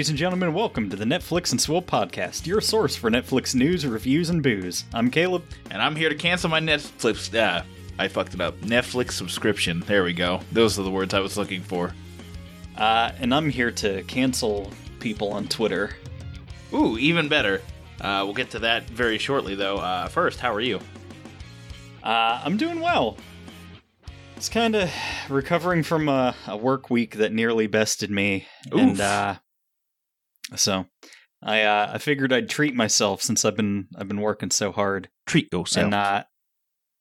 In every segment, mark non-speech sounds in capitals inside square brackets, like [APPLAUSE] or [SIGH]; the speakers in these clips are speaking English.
Ladies and gentlemen. Welcome to the Netflix and Swill podcast, your source for Netflix news, reviews, and booze. I'm Caleb. And I'm here to cancel my Netflix. Ah, I fucked it up. Netflix subscription. There we go. Those are the words I was looking for. Uh, and I'm here to cancel people on Twitter. Ooh, even better. Uh, we'll get to that very shortly, though. Uh, first, how are you? Uh, I'm doing well. It's kind of recovering from a, a work week that nearly bested me, and uh, so I uh, I figured I'd treat myself since I've been I've been working so hard. Treat yourself. And uh,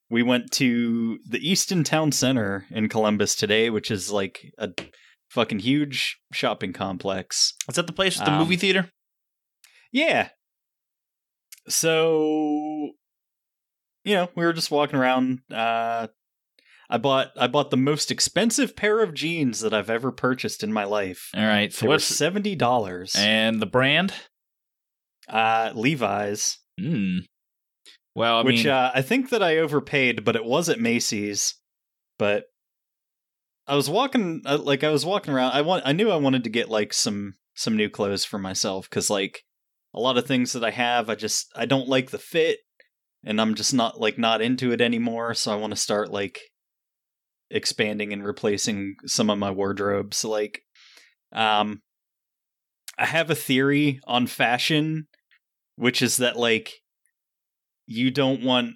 we went to the Easton Town Center in Columbus today, which is like a fucking huge shopping complex. Is that the place with the um, movie theater? Yeah. So, you know, we were just walking around. Uh, I bought I bought the most expensive pair of jeans that I've ever purchased in my life. All right. So They what's seventy dollars. and the brand? Uh, Levi's, Hmm. Well, I which mean, uh, I think that I overpaid, but it was at Macy's. But I was walking, uh, like I was walking around. I want, I knew I wanted to get like some some new clothes for myself because like a lot of things that I have, I just I don't like the fit, and I'm just not like not into it anymore. So I want to start like expanding and replacing some of my wardrobes. Like, um, I have a theory on fashion, which is that like you don't want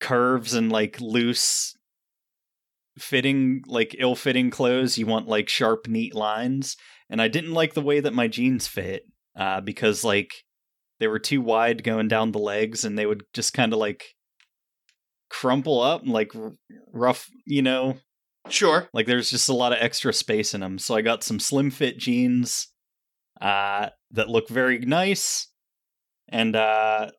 curves and like loose fitting like ill-fitting clothes you want like sharp neat lines and i didn't like the way that my jeans fit uh because like they were too wide going down the legs and they would just kind of like crumple up and like rough you know? Sure. like there's just a lot of extra space in them so i got some slim fit jeans uh that look very nice and uh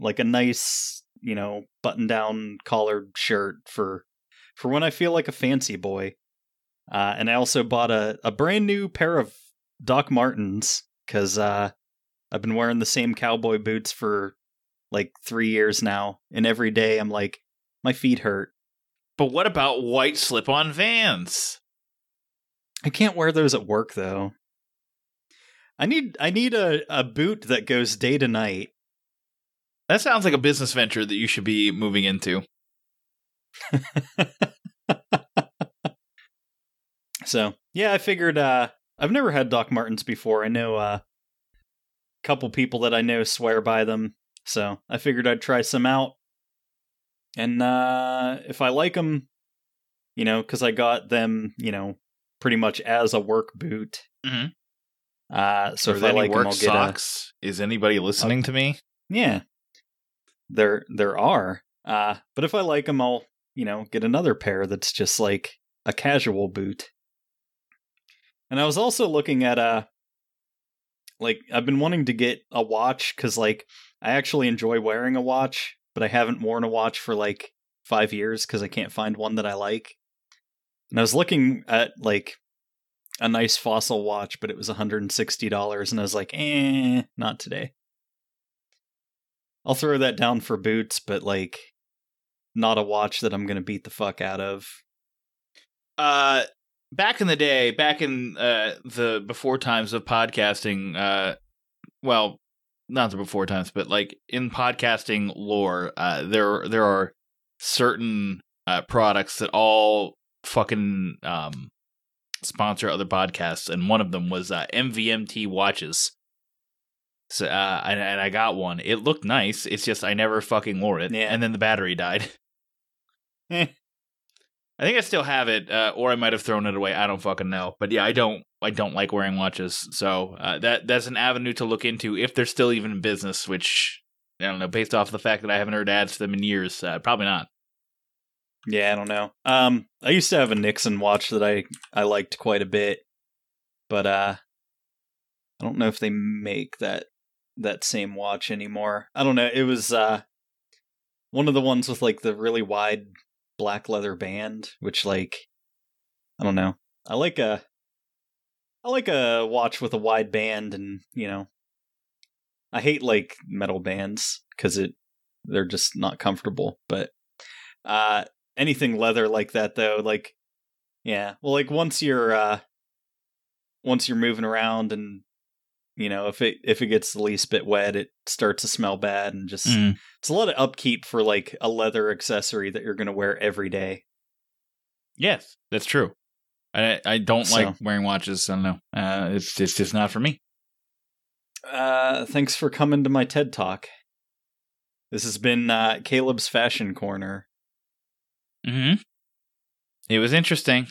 like a nice you know button down collared shirt for for when i feel like a fancy boy. Uh and i also bought a a brand new pair of doc martens cuz uh i've been wearing the same cowboy boots for like 3 years now and every day i'm like my feet hurt But what about white slip-on Vans? I can't wear those at work though. I need I need a, a boot that goes day to night. That sounds like a business venture that you should be moving into. [LAUGHS] So yeah, I figured uh I've never had Doc Martens before. I know uh, a couple people that I know swear by them. So I figured I'd try some out. And uh if I like them, you know, cuz I got them, you know, pretty much as a work boot. Mhm. Uh so Are if I like them, work I'll get a socks? Is anybody listening to me? Yeah. There there are. Uh but if I like them I'll, you know, get another pair that's just like a casual boot. And I was also looking at uh like I've been wanting to get a watch cuz like I actually enjoy wearing a watch, but I haven't worn a watch for like 5 years cuz I can't find one that I like. And I was looking at like a nice fossil watch, but it was $160 and I was like, "Eh, not today." I'll throw that down for boots, but like not a watch that I'm gonna beat the fuck out of. uh back in the day back in uh the before times of podcasting uh well not the before times but like in podcasting lore uh there there are certain uh products that all fucking um sponsor other podcasts and one of them was uh MVMT watches so uh and, and I got one it looked nice it's just I never fucking wore it Yeah. and then the battery died. [LAUGHS] I think I still have it, uh, or I might have thrown it away. I don't fucking know. But yeah, I don't. I don't like wearing watches, so uh, that that's an avenue to look into if they're still even in business. Which I don't know, based off the fact that I haven't heard ads for them in years, uh, probably not. Yeah, I don't know. Um, I used to have a Nixon watch that I I liked quite a bit. but uh, I don't know if they make that that same watch anymore. I don't know. It was uh, one of the ones with like the really wide black leather band, which like I don't know. I like a I like a watch with a wide band, and you know, I hate like metal bands because it they're just not comfortable. But uh, anything leather like that, though, like yeah, well, like once you're uh, once you're moving around and you know if it if it gets the least bit wet it starts to smell bad and just Mm. it's a lot of upkeep for like a leather accessory that you're going to wear every day Yes, that's true. I I don't like wearing watches. I don't know. Uh, it's it's just not for me. uh thanks for coming to my ted talk this has been uh caleb's fashion corner Hmm. It was interesting.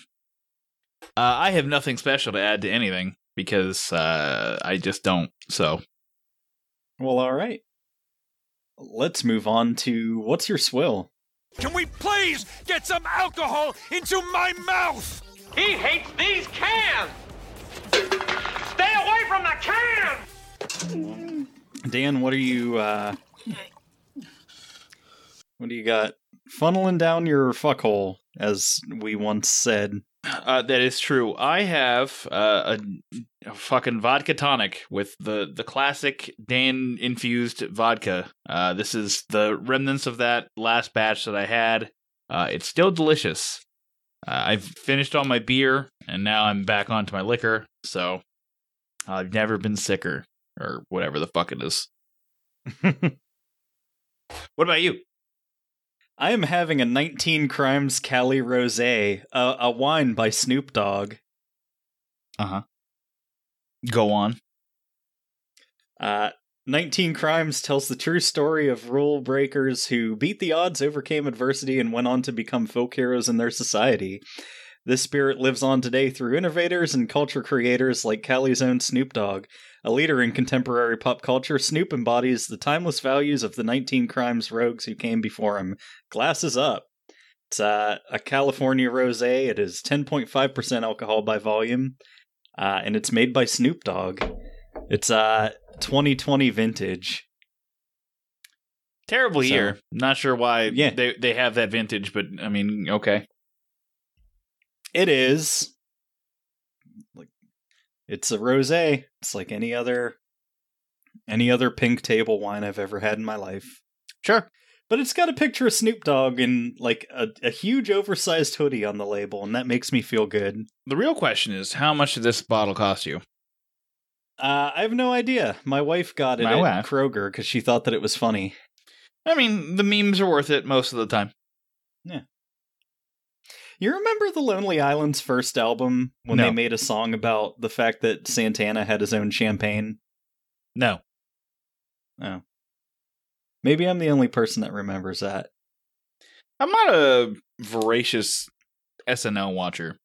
Uh, I have nothing special to add to anything because uh, I just don't. So well all right let's move on to what's your swill Can we please get some alcohol into my mouth? He hates these cans! Stay away from the can! dan what are you uh what do you got funneling down your fuckhole as we once said uh, that is true. I have uh, a, a fucking vodka tonic with the the classic Dan infused vodka. Uh, this is the remnants of that last batch that I had. Uh, it's still delicious. Uh, I've finished all my beer and now I'm back onto my liquor. So I've never been sicker or whatever the fuck it is. [LAUGHS] What about you? I am having a 19 Crimes Cali Rosé, a, a wine by Snoop Dogg. Uh huh. Go on. Uh, 19 Crimes tells the true story of rule breakers who beat the odds, overcame adversity, and went on to become folk heroes in their society. This spirit lives on today through innovators and culture creators like Cali's own Snoop Dogg. A leader in contemporary pop culture, Snoop embodies the timeless values of the 19 Crimes rogues who came before him. Glasses up. It's uh, a California rosé. It is 10.5% alcohol by volume, uh, and it's made by Snoop Dogg. It's uh 2020 vintage. Terrible So- year. Not sure why Yeah. they they have that vintage, but I mean, okay. It is like it's a rosé. It's like any other any other pink table wine I've ever had in my life. Sure. But it's got a picture of Snoop Dogg in like a, a huge oversized hoodie on the label, and that makes me feel good. The real question is, how much did this bottle cost you? Uh, I have no idea. My wife got it My at wife. Kroger because she thought that it was funny. I mean, the memes are worth it most of the time. You remember the Lonely Island's first album when No. they made a song about the fact that Santana had his own champagne? No. Oh. Maybe I'm the only person that remembers that. I'm not a voracious SNL watcher.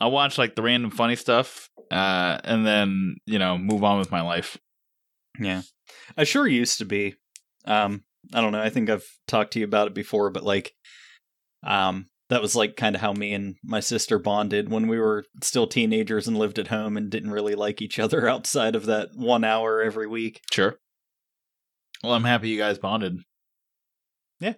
I watch like the random funny stuff, uh, and then you know move on with my life. Yeah. I sure used to be. Um, I don't know. I think I've talked to you about it before, but like, um, that was like kind of how me and my sister bonded when we were still teenagers and lived at home and didn't really like each other [LAUGHS] outside of that one hour every week. Sure. Well, I'm happy you guys bonded. Yeah.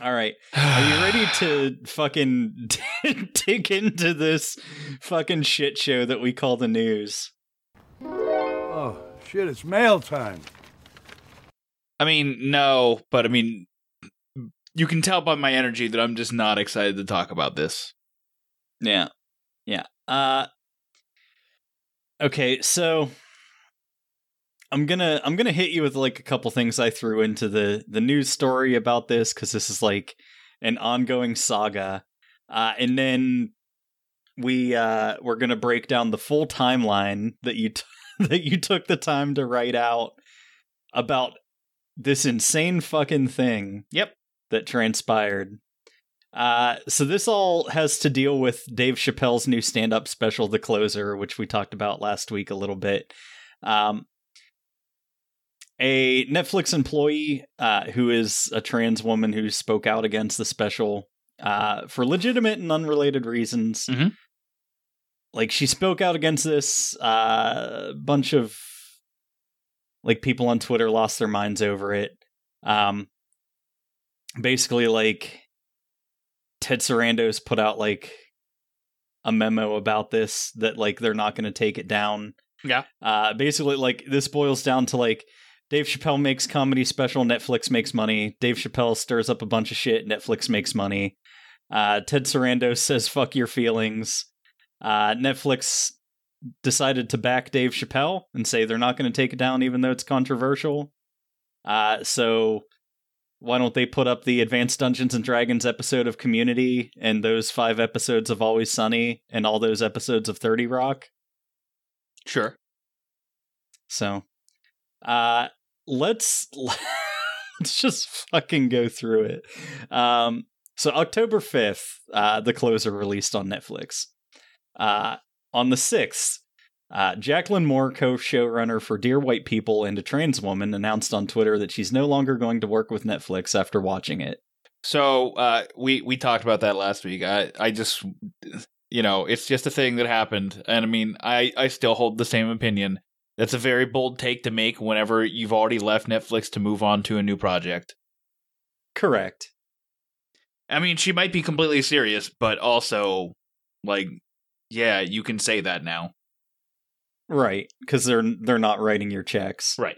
All right. [SIGHS] Are you ready to fucking [LAUGHS] dig into this fucking shit show that we call the news? Oh, shit, it's mail time. I mean, no, but I mean, you can tell by my energy that I'm just not excited to talk about this. Yeah. Yeah. Uh Okay, so I'm going to I'm going to hit you with like a couple things I threw into the the news story about this cuz this is like an ongoing saga. Uh and then we uh we're going to break down the full timeline that you t- [LAUGHS] that you took the time to write out about this insane fucking thing Yep. That transpired. Uh, so this all has to deal with Dave Chappelle's new stand-up special, The Closer, which we talked about last week a little bit. Um, a Netflix employee uh, who is a trans woman who spoke out against the special uh, for legitimate and unrelated reasons. Mhm. like she spoke out against this. Uh, a bunch of like people on Twitter lost their minds over it. Um, basically, like Ted Sarandos put out like a memo about this that like they're not going to take it down. Yeah. Uh, basically, like this boils down to like Dave Chappelle makes comedy special, Netflix makes money. Dave Chappelle stirs up a bunch of shit, Netflix makes money. Uh, Ted Sarandos says "fuck your feelings." Uh, Netflix decided to back Dave Chappelle and say they're not going to take it down, even though it's controversial. Uh, so why don't they put up the Advanced Dungeons and Dragons episode of Community and those five episodes of Always Sunny and all those episodes of 30 Rock? Sure. So, uh, let's [LAUGHS] let's just fucking go through it. Um, so October 5th, uh, the closer released on Netflix. Uh, on the 6th, uh, Jaclyn Moore, co showrunner for Dear White People and a trans woman, announced on Twitter that she's no longer going to work with Netflix after watching it. So uh, we we talked about that last week. I I just you know it's just a thing that happened, and I mean I I still hold the same opinion. That's a very bold take to make whenever you've already left Netflix to move on to a new project. Correct. I mean, she might be completely serious, but also like yeah, you can say that now. Right, because they're they're not writing your checks. Right.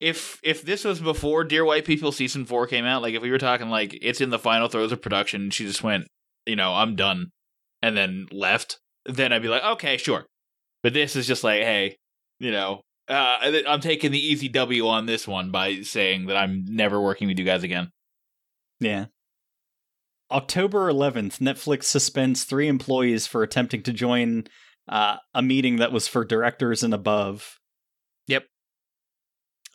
If if this was before Dear White People season four came out, like if we were talking like it's in the final throes of production, and she just went, you know, I'm done, and then left, then I'd be like, okay, sure. But this is just like, hey, you know, uh, I'm taking the easy W on this one by saying that I'm never working with you guys again. Yeah. October 11th, Netflix suspends three employees for attempting to join uh, a meeting that was for directors and above. Yep.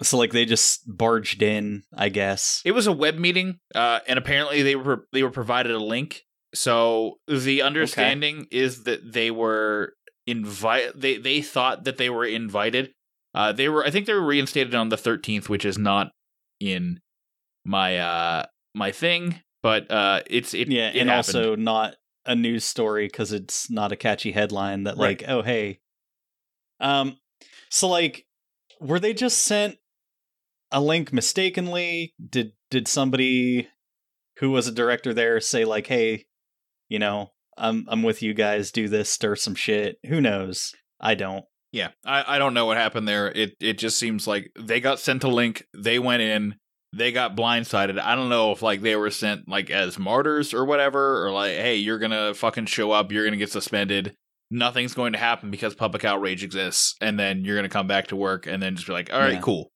So like they just barged in, I guess. It was a web meeting, uh, and apparently they were they were provided a link. So the understanding is that they were invite they they thought that they were invited. Uh, they were I think they were reinstated on the 13th, which is not in my uh my thing, but uh it's it yeah, it and happened. also not a news story because it's not a catchy headline that Right. like, oh hey. Um so like were they just sent a link mistakenly? Did did somebody who was a director there say like, hey, you know, I'm I'm with you guys, do this, stir some shit. Who knows? I don't. Yeah, I, I don't know what happened there. It it just seems like they got sent a link, they went in, they got blindsided. I don't know if like they were sent like as martyrs or whatever, or like, hey, you're gonna fucking show up, you're gonna get suspended. Nothing's going to happen because public outrage exists, and then you're gonna come back to work and then just be like, all right, Yeah. cool.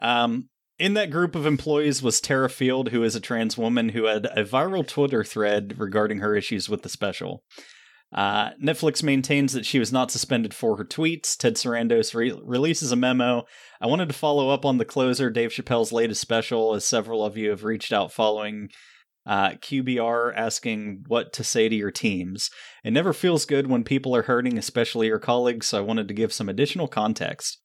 Um, in that group of employees was Terra Field, who is a trans woman who had a viral Twitter thread regarding her issues with the special. Uh, Netflix maintains that she was not suspended for her tweets. Ted Sarandos re- releases a memo. I wanted to follow up on the closer, Dave Chappelle's latest special, as several of you have reached out following uh, QBR asking what to say to your teams. It never feels good when people are hurting, especially your colleagues, so I wanted to give some additional context.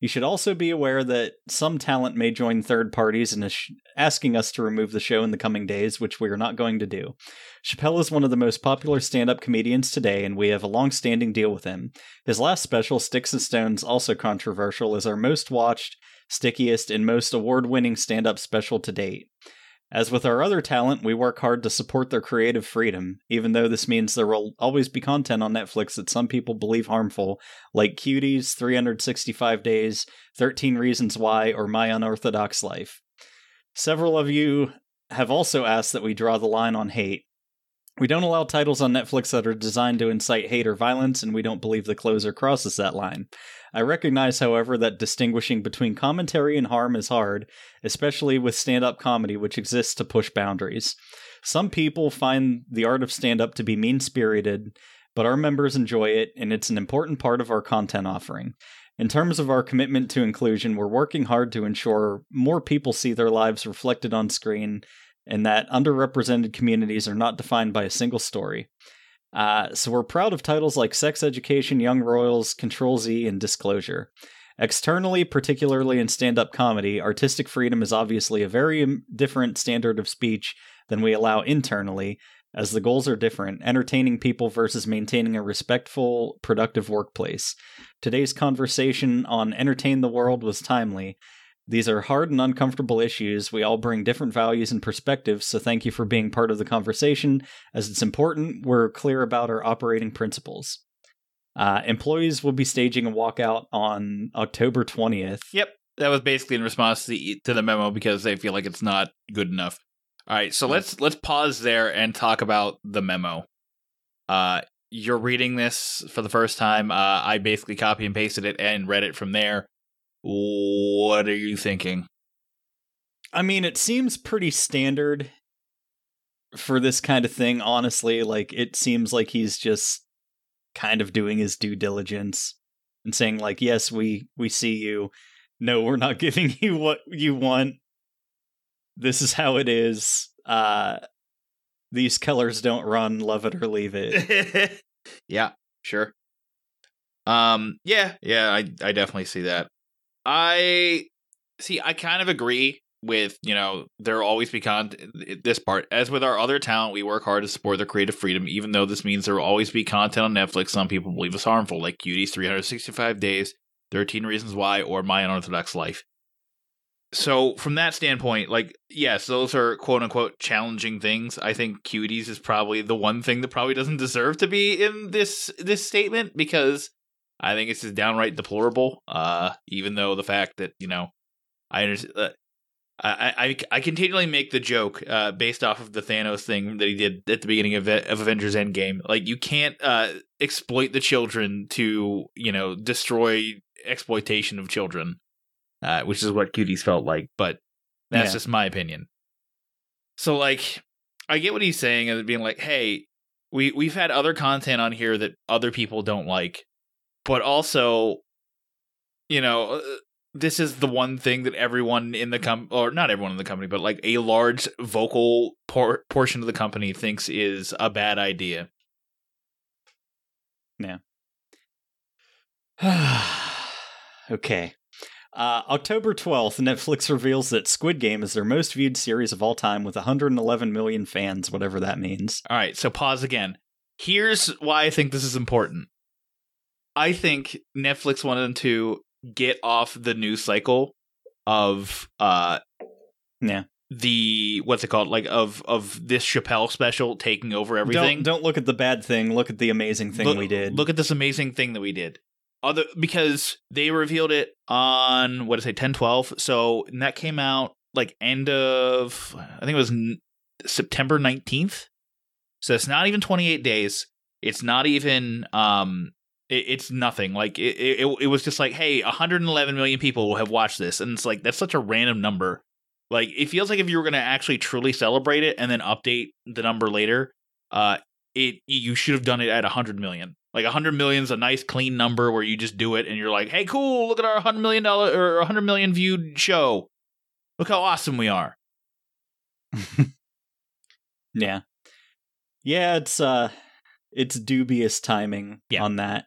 You should also be aware that some talent may join third parties in ash- asking us to remove the show in the coming days, which we are not going to do. Chappelle is one of the most popular stand up comedians today, and we have a long standing deal with him. His last special, Sticks and Stones, also controversial, is our most watched, stickiest, and most award winning stand up special to date. As with our other talent, we work hard to support their creative freedom, even though this means there will always be content on Netflix that some people believe harmful, like Cuties, 365 Days, 13 Reasons Why, or My Unorthodox Life. Several of you have also asked that we draw the line on hate. We don't allow titles on Netflix that are designed to incite hate or violence, and we don't believe the closer crosses that line. I recognize, however, that distinguishing between commentary and harm is hard, especially with stand up comedy, which exists to push boundaries. Some people find the art of stand up to be mean spirited, but our members enjoy it, and it's an important part of our content offering. In terms of our commitment to inclusion, we're working hard to ensure more people see their lives reflected on screen and that underrepresented communities are not defined by a single story. Uh, so we're proud of titles like Sex Education, Young Royals, Control Z, and Disclosure. Externally, particularly in stand up comedy, artistic freedom is obviously a very um, different standard of speech than we allow internally, as the goals are different entertaining people versus maintaining a respectful, productive workplace. Today's conversation on Entertain the World was timely. These are hard and uncomfortable issues. We all bring different values and perspectives, so thank you for being part of the conversation. As it's important, we're clear about our operating principles. Uh, employees will be staging a walkout on October 20th. Yep, that was basically in response to the to the memo because they feel like it's not good enough. All right, so let's let's pause there and talk about the memo. Uh, you're reading this for the first time. Uh, I basically copy and pasted it and read it from there. What are you thinking? I mean, it seems pretty standard for this kind of thing, honestly. Like, it seems like he's just kind of doing his due diligence and saying, like, yes, we, we see you. No, we're not [LAUGHS] giving you what you want. This is how it is. Uh, these colors don't run, love it or leave it. [LAUGHS] yeah, sure. Um, yeah, yeah, I I definitely see that. I see. I kind of agree with you know there'll always be con this part as with our other talent we work hard to support their creative freedom even though this means there will always be content on netflix some people believe is harmful like cuties 365 days 13 reasons why or my unorthodox life so from that standpoint like yes those are quote unquote challenging things i think cuties is probably the one thing that probably doesn't deserve to be in this this statement because I think it's just downright deplorable. Uh, even though the fact that you know, I understand. Uh, I, I I continually make the joke uh, based off of the Thanos thing that he did at the beginning of, of Avengers Endgame. Like you can't uh, exploit the children to you know destroy exploitation of children, uh, which is what Cuties felt like. But that's Yeah. just my opinion. So like, I get what he's saying and being like, hey, we we've had other content on here that other people don't like, but also, you know, uh, this is the one thing that everyone in the com or not everyone in the company, but like a large vocal por- portion of the company thinks is a bad idea. Yeah [SIGHS] okay. Uh, October 12th, Netflix reveals that Squid Game is their most viewed series of all time with 111 million fans, whatever that means. All right, so pause again. Here's why I think this is important. I think Netflix wanted to get off the news cycle of uh Yeah. the what's it called like of of this Chappelle special taking over everything. Don't, don't look at the bad thing, look at the amazing thing look, we did. Look at this amazing thing that we did. Other because they revealed it on what did I say 10 12. So and that came out like end of I think it was n- September 19th. So it's not even 28 days. It's not even um it, it's nothing. Like it, it it was just like hey, 111 million people will have watched this and it's like that's such a random number. Like it feels like if you were going to actually truly celebrate it and then update the number later, uh it you should have done it at 100 million. Like 100 million is a nice clean number where you just do it and you're like, "Hey, cool, look at our 100 million dollar or 100 million viewed show. Look how awesome we are." [LAUGHS] yeah. Yeah, it's uh it's dubious timing Yeah. on that.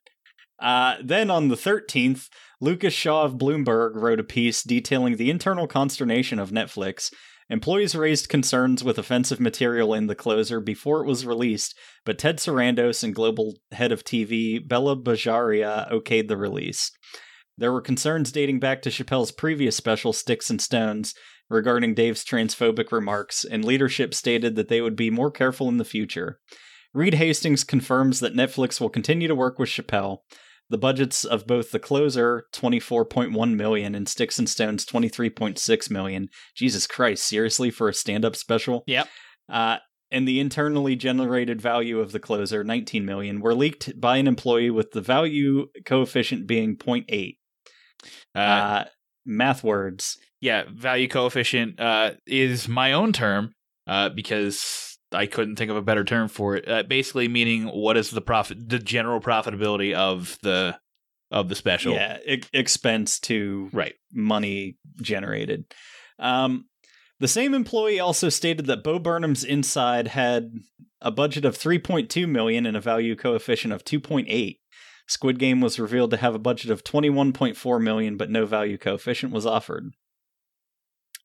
Uh then on the 13th, Lucas Shaw of Bloomberg wrote a piece detailing the internal consternation of Netflix. Employees raised concerns with offensive material in the closer before it was released, but Ted Sarandos and global head of TV Bella Bajaria okayed the release. There were concerns dating back to Chappelle's previous special, Sticks and Stones, regarding Dave's transphobic remarks, and leadership stated that they would be more careful in the future. Reed Hastings confirms that Netflix will continue to work with Chappelle. The budgets of both The Closer, 24.1 million, and Sticks and Stones, 23.6 million. Jesus Christ, seriously, for a stand up special? Yep. Uh, and the internally generated value of The Closer, 19 million, were leaked by an employee with the value coefficient being 0.8. Uh, Uh, math words. yeah, value coefficient uh, is my own term uh, because I couldn't think of a better term for it. Uh, basically, meaning what is the profit, the general profitability of the of the special. Yeah, e- expense to Right. money generated. Um, the same employee also stated that Bo Burnham's Inside had a budget of 3.2 million and a value coefficient of 2.8. Squid Game was revealed to have a budget of 21.4 million, but no value coefficient was offered.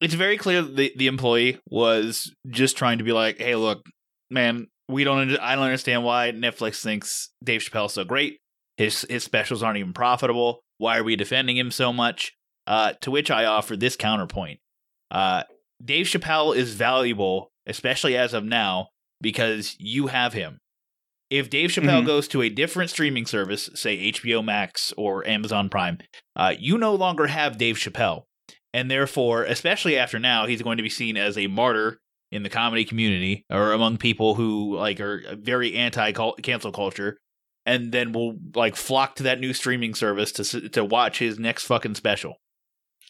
It's very clear that the, the employee was just trying to be like, "Hey, look, man, we don't. I don't understand why Netflix thinks Dave Chappelle's so great. His his specials aren't even profitable. Why are we defending him so much? Uh, to which I offer this counterpoint: uh, Dave Chappelle is valuable, especially as of now, because you have him. If Dave Chappelle Mhm. goes to a different streaming service, say HBO Max or Amazon Prime, uh, you no longer have Dave Chappelle, and therefore, especially after now, he's going to be seen as a martyr in the comedy community or among people who like are very anti cancel culture and then will like flock to that new streaming service to to watch his next fucking special.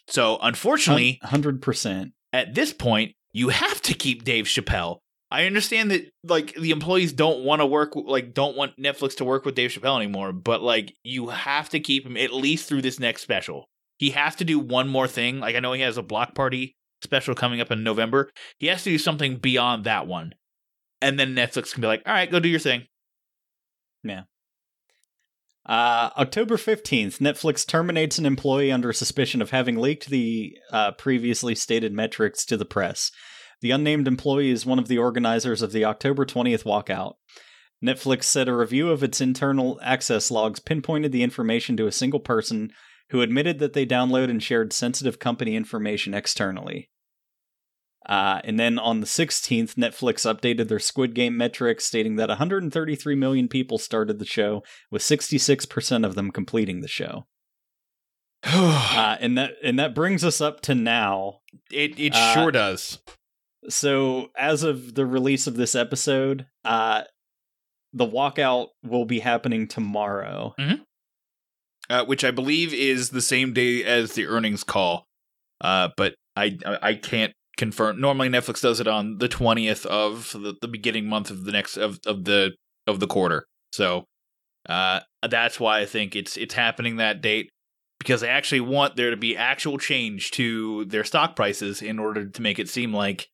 So, unfortunately, hundred percent. at this point, you have to keep Dave Chappelle. I understand that like the employees don't want to work like don't want Netflix to work with Dave Chappelle anymore, but like you have to keep him at least through this next special. He has to do one more thing. Like I know he has a block party special coming up in November. He has to do something beyond that one. And then Netflix can be like, "All right, go do your thing." Yeah. Uh, October 15th, Netflix terminates an employee under suspicion of having leaked the uh, previously stated metrics to the press. The unnamed employee is one of the organizers of the October 20th walkout. Netflix said a review of its internal access logs pinpointed the information to a single person who admitted that they download and shared sensitive company information externally. Uh, and then on the 16th, Netflix updated their Squid Game metrics, stating that 133 million people started the show, with 66% of them completing the show. [SIGHS] Uh, and that and that brings us up to now. it it Uh, sure does. So, as of the release of this episode, uh, the walkout will be happening tomorrow. Uh, which I believe is the same day as the earnings call. Uh, but I I can't confirm. Normally, Netflix does it on the twentieth of the, the beginning month of the next of, of the of the quarter. So uh, that's why I think it's it's happening that date because they actually want there to be actual change to their stock prices in order to make it seem like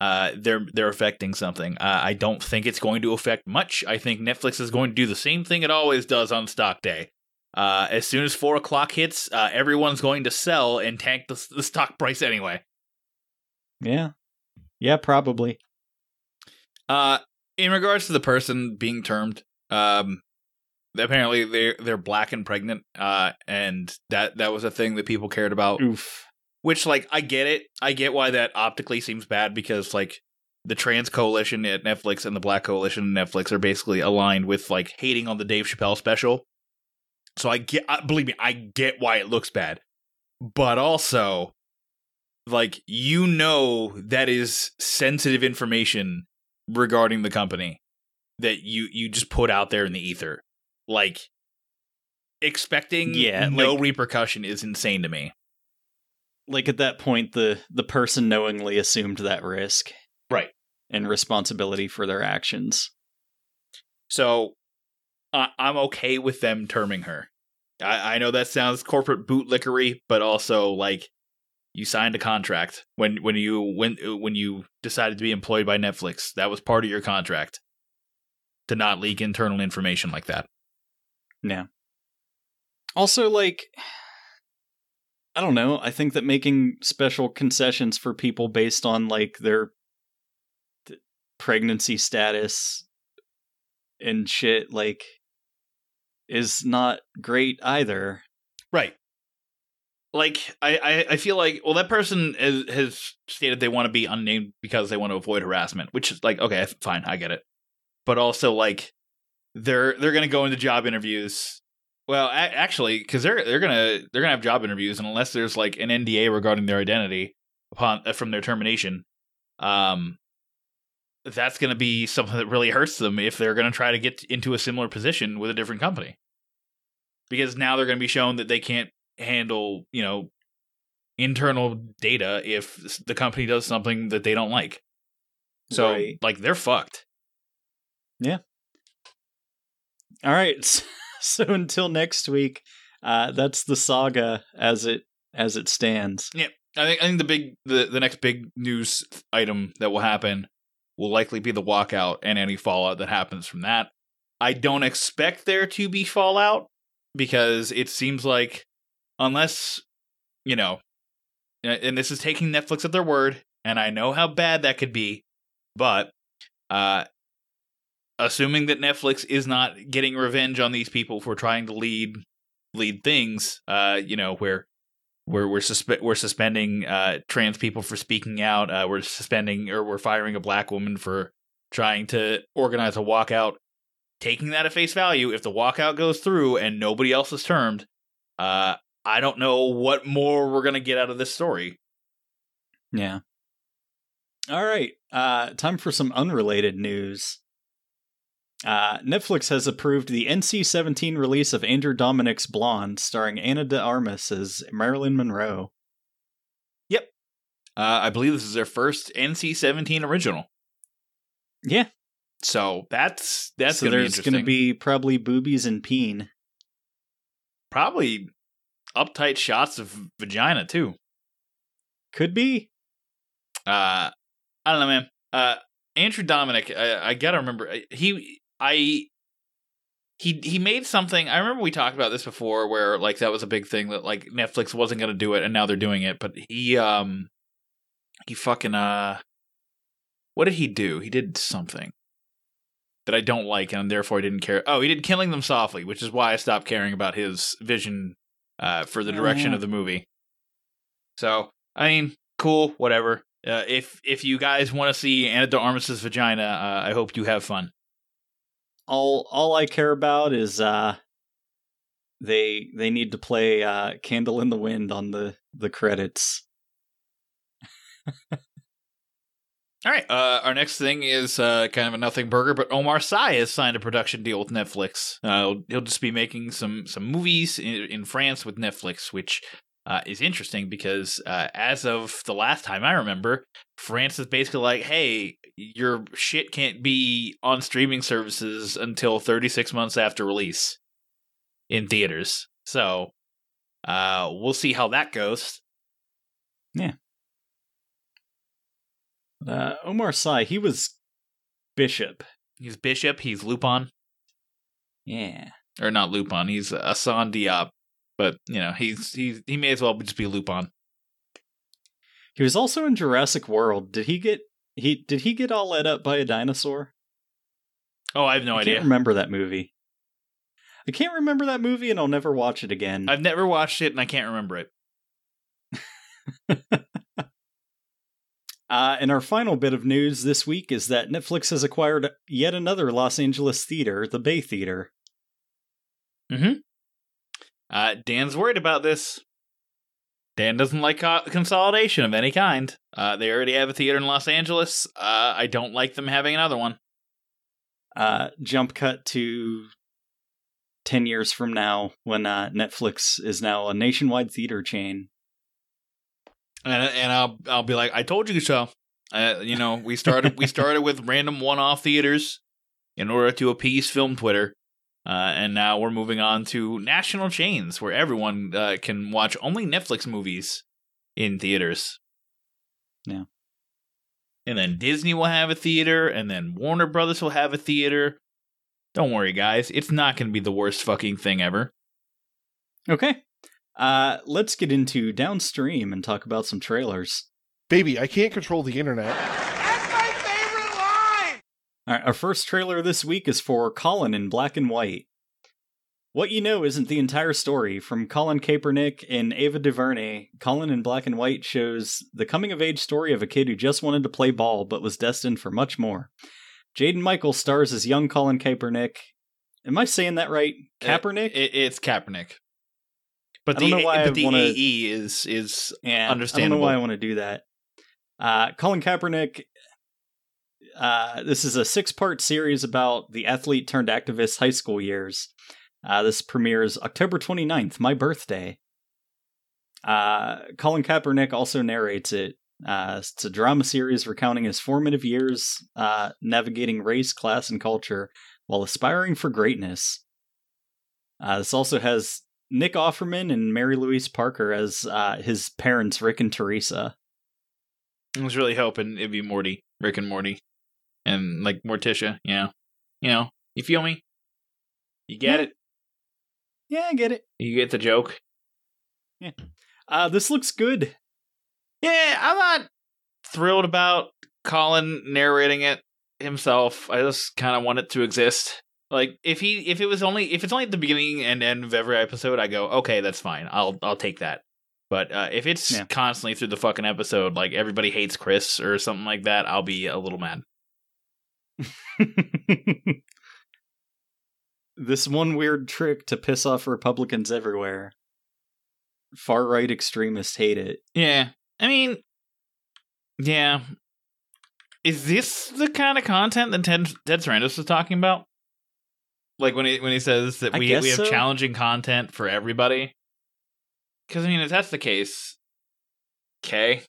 uh, they're they're affecting something. Uh, I don't think it's going to affect much. I think Netflix is going to do the same thing it always does on stock day. Uh, as soon as four o'clock hits, uh, everyone's going to sell and tank the, the stock price anyway. Yeah. Yeah, probably. Uh, in regards to the person being termed, um, apparently they're they're black and pregnant. Uh, and that that was a thing that people cared about. Oof. Which, like, I get it. I get why that optically seems bad because, like, the trans coalition at Netflix and the black coalition at Netflix are basically aligned with like hating on the Dave Chappelle special. So I get, believe me, I get why it looks bad, but also, like, you know, that is sensitive information regarding the company that you you just put out there in the ether, like. Expecting Yeah, no like- repercussion is insane to me. Like at that point the the person knowingly assumed that risk. Right. And responsibility for their actions. So I I'm okay with them terming her. I, I know that sounds corporate bootlickery, but also like you signed a contract when when you when when you decided to be employed by Netflix. That was part of your contract to not leak internal information like that. Yeah. Also, like, I don't know. I think that making special concessions for people based on like their pregnancy status and shit, like, is not great either. Right. Like I, I, I feel like well that person has, has stated they want to be unnamed because they want to avoid harassment, which is like okay, fine, I get it. But also like they're they're gonna go into job interviews. Well, a- actually, because they're they're gonna they're gonna have job interviews, and unless there's like an NDA regarding their identity upon uh, from their termination, um, that's gonna be something that really hurts them if they're gonna try to get into a similar position with a different company because now they're going to be shown that they can't handle, you know, internal data if the company does something that they don't like. So, Right. like, they're fucked. Yeah. All right. [LAUGHS] So until next week, uh, that's the saga as it as it stands. Yeah, I think I think the big the, the next big news item that will happen will likely be the walkout and any fallout that happens from that. I don't expect there to be fallout because it seems like unless you know and this is taking Netflix at their word and I know how bad that could be but uh assuming that Netflix is not getting revenge on these people for trying to lead lead things, uh, you know, where we're we're suspe- we're suspending uh, trans people for speaking out. Uh, we're suspending or we're firing a black woman for trying to organize a walkout. Taking that at face value, if the walkout goes through and nobody else is termed, uh, I don't know what more we're gonna get out of this story. Yeah. All right. Uh, time for some unrelated news. Uh, Netflix has approved the NC 17 release of Andrew Dominik's Blonde, starring Ana de Armas as Marilyn Monroe. Yep. Uh, I believe this is their first NC-17 original, Yeah. so that's that's so gonna there's going to be probably boobies and peen. probably uptight shots of vagina too. Could be. Uh, I don't know, man. Uh, Andrew Dominik, I, I gotta remember he, I, he, he made something. I remember we talked about this before, where like that was a big thing that like Netflix wasn't gonna do it, and now they're doing it. But he, um, he fucking uh, what did he do? He did something that I don't like, and therefore I didn't care. Oh, he did Killing Them Softly, which is why I stopped caring about his vision uh, for the direction Yeah. of the movie. So, I mean, cool, whatever. Uh, if if you guys want to see Ana de Armas's vagina, uh, I hope you have fun. All all I care about is uh they they need to play uh Candle in the Wind on the the credits. All right. Uh, our next thing is uh, kind of a nothing burger, but Omar Sy has signed a production deal with Netflix. Uh, he'll, just be making some some movies in, in France with Netflix, which uh, is interesting because uh, as of the last time I remember, France is basically like, "Hey, your shit can't be on streaming services until 36 months after release in theaters." So uh, we'll see how that goes. Yeah. Uh Omar Sy, he was Bishop. He's Bishop. He's Lupin. Yeah. or not Lupin. He's Hassan Diop, but you know he's he's he may as well just be Lupin. He was also in Jurassic World. Did he get he did he get all led up by a dinosaur? Oh, I have no I idea. can't remember that movie. I can't remember that movie and I'll never watch it again. I've never watched it and I can't remember it. [LAUGHS] Uh, and our final bit of news this week is that Netflix has acquired yet another Los Angeles theater, the Bay Theater. Uh, Dan's worried about this. Dan doesn't like co- consolidation of any kind. Uh, they already have a theater in Los Angeles. Uh, I don't like them having another one. Uh, jump cut to 10 years from now when uh, Netflix is now a nationwide theater chain. And and I'll I'll be like, I told you so. Uh, you know, we started we [LAUGHS] started with random one-off theaters in order to appease film Twitter, uh, and now we're moving on to national chains where everyone uh, can watch only Netflix movies in theaters. Yeah. And then Disney will have a theater, and then Warner Brothers will have a theater. Don't worry, guys. It's not going to be the worst fucking thing ever. Okay. Uh, let's get into downstream and talk about some trailers. Baby, I can't control the internet. That's my favorite line! All right, our first trailer this week is for Colin in Black and White. What you know isn't the entire story. From Colin Kaepernick and Ava DuVernay, Colin in Black and White shows the coming of age story of a kid who just wanted to play ball but was destined for much more. Jaden Michael stars as young Colin Kaepernick. Am I saying that right? Kaepernick? It, it's Kaepernick. But I don't the, know why but I the wanna- AE is is Yeah, Understandable. I don't know why I want to do that. Uh, Colin Kaepernick. Uh, this is a six-part series about the athlete turned activist high school years. Uh, this premieres October 29th, my birthday. Uh, Colin Kaepernick also narrates it. Uh, it's a drama series recounting his formative years uh, navigating race, class, and culture while aspiring for greatness. Uh, this also has Nick Offerman and Mary Louise Parker as his parents, Rick and Teresa. I was really hoping it'd be Morty, Rick and Morty, and like Morticia. Yeah, you know, you feel me? You get Yeah. it? Yeah, I get it. You get the joke? Yeah. Uh, this looks good. Yeah, I'm not thrilled about Colin narrating it. himself. I just kind of want it to exist. Like if he if it was only if it's only at the beginning and end of every episode, I go okay, that's fine. I'll I'll take that. But uh, if it's Yeah. constantly through the fucking episode, like everybody hates Chris or something like that, I'll be a little mad. [LAUGHS] this one weird trick to piss off Republicans everywhere. Far right extremists hate it. Yeah, I mean, yeah. Is this the kind of content that Ted, Ted Sarandos was talking about? Like when he when he says that I we we have so. challenging content for everybody. Because I mean, if that's the case, okay.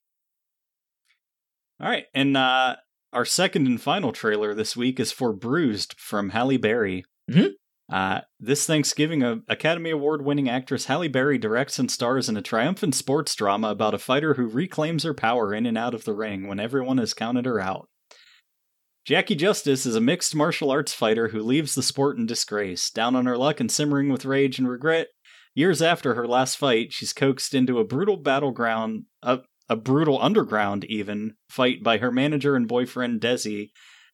All right, and uh, our second and final trailer this week is for Bruised from Halle Berry. Mhm. Uh, this Thanksgiving, a Academy Award-winning actress Halle Berry directs and stars in a triumphant sports drama about a fighter who reclaims her power in and out of the ring when everyone has counted her out. Jackie Justice is a mixed martial arts fighter who leaves the sport in disgrace. Down on her luck and simmering with rage and regret, years after her last fight, she's coaxed into a brutal battleground, a, a brutal underground even, fight by her manager and boyfriend Desi,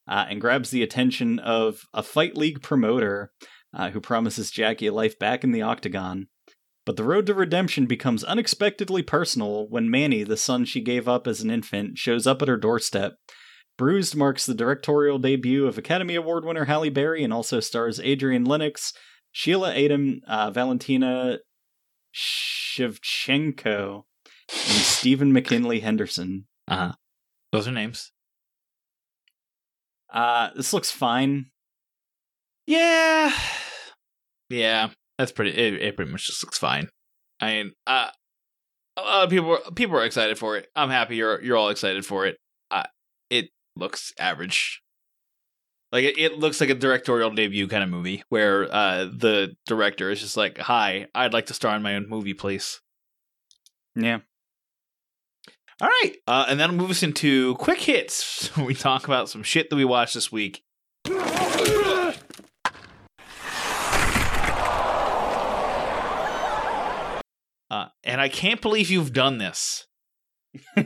uh, and grabs the attention of a fight league promoter uh, who promises Jackie a life back in the octagon. But the road to redemption becomes unexpectedly personal when Manny, the son she gave up as an infant, shows up at her doorstep. Bruised marks the directorial debut of Academy Award winner Halle Berry and also stars Adriane Lenox, Sheila Atim, uh, Valentina Shevchenko, and Stephen McKinley Henderson. Uh huh. Those are names. Uh, this looks fine. Yeah, yeah. That's pretty. It, it pretty much just looks fine. I mean, uh, a lot of people people are excited for it. I'm happy you're you're all excited for it. Uh, it looks average. Like it, it looks like a directorial debut kind of movie where uh the director is just like, "Hi, I'd like to star in my own movie, please." Yeah. All right, uh, and that'll move us into quick hits. [LAUGHS] we talk about some shit that we watched this week. Uh, and I can't believe you've done this. [LAUGHS]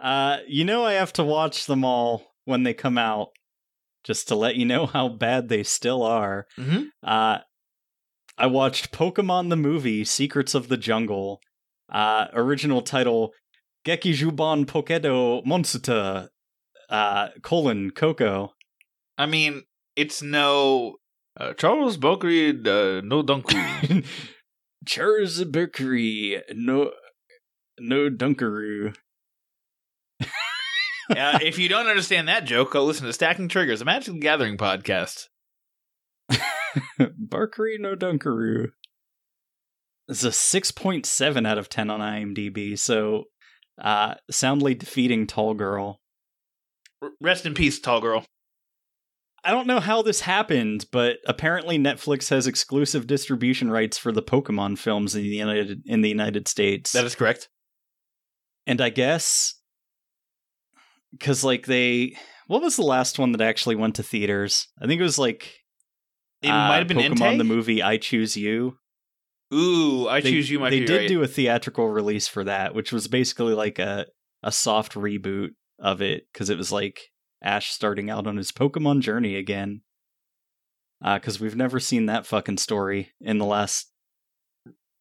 uh, you know I have to watch them all when they come out, just to let you know [LAUGHS] how bad they still are. Mhm. Uh, I watched Pokemon the movie, Secrets of the Jungle. Uh, original title: Geki Gekijuban Pokedo Monsuta. Uh, colon Coco. I mean, it's no uh, Charles Bokri uh, no Dunku. [LAUGHS] Charles Berkery, no, no Dunkaroo. [LAUGHS] uh, if you don't understand that joke, go listen to Stacking Triggers, a Magic the Gathering podcast. [LAUGHS] Barkery no Dunkaroo. It's a 6.7 out of 10 on IMDb, so uh, soundly defeating Tall Girl. Rest in peace, tall girl. I don't know how this happened, but apparently Netflix has exclusive distribution rights for the Pokemon films in the United in the United States. That is correct. and I guess because like they, what was the last one that actually went to theaters? I think it was like It uh, might have been Pokemon Entei? the movie. I choose you. Ooh, I They- choose you. Might they did right. do a theatrical release for that, which was basically like a a soft reboot of it because it was like Ash starting out on his Pokemon journey again. Because we've never seen that fucking story in the last.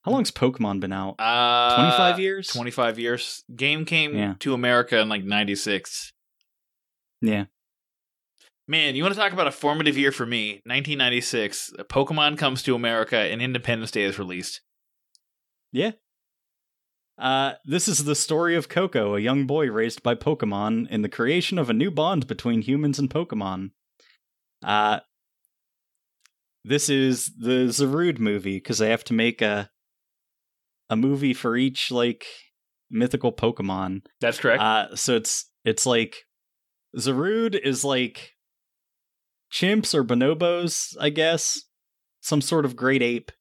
How long's Pokemon been out? Uh, Twenty five years. 25 years. Game came Yeah. to America in like 96. Yeah. Man, you want to talk about a formative year for me? 1996. Pokemon comes to America and Independence Day is released. Yeah. Uh, this is the story of Coco, a young boy raised by Pokemon, in the creation of a new bond between humans and Pokemon. Uh, this is the Zarude movie because they have to make a a movie for each like mythical Pokemon. That's correct. Uh, so it's it's like Zarude is like chimps or bonobos, I guess, some sort of great ape.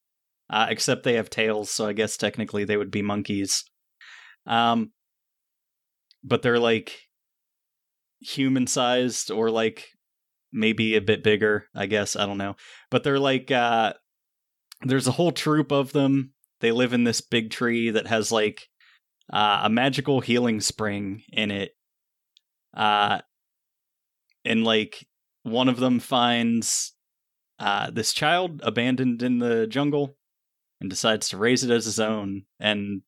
Uh, except they have tails, so I guess technically they would be monkeys. Um, but they're like human sized or like maybe a bit bigger. I guess I don't know, but they're like uh, there's a whole troop of them. They live in this big tree that has like uh, a magical healing spring in it. Uh, and like one of them finds uh, this child abandoned in the jungle and decides to raise it as his own, and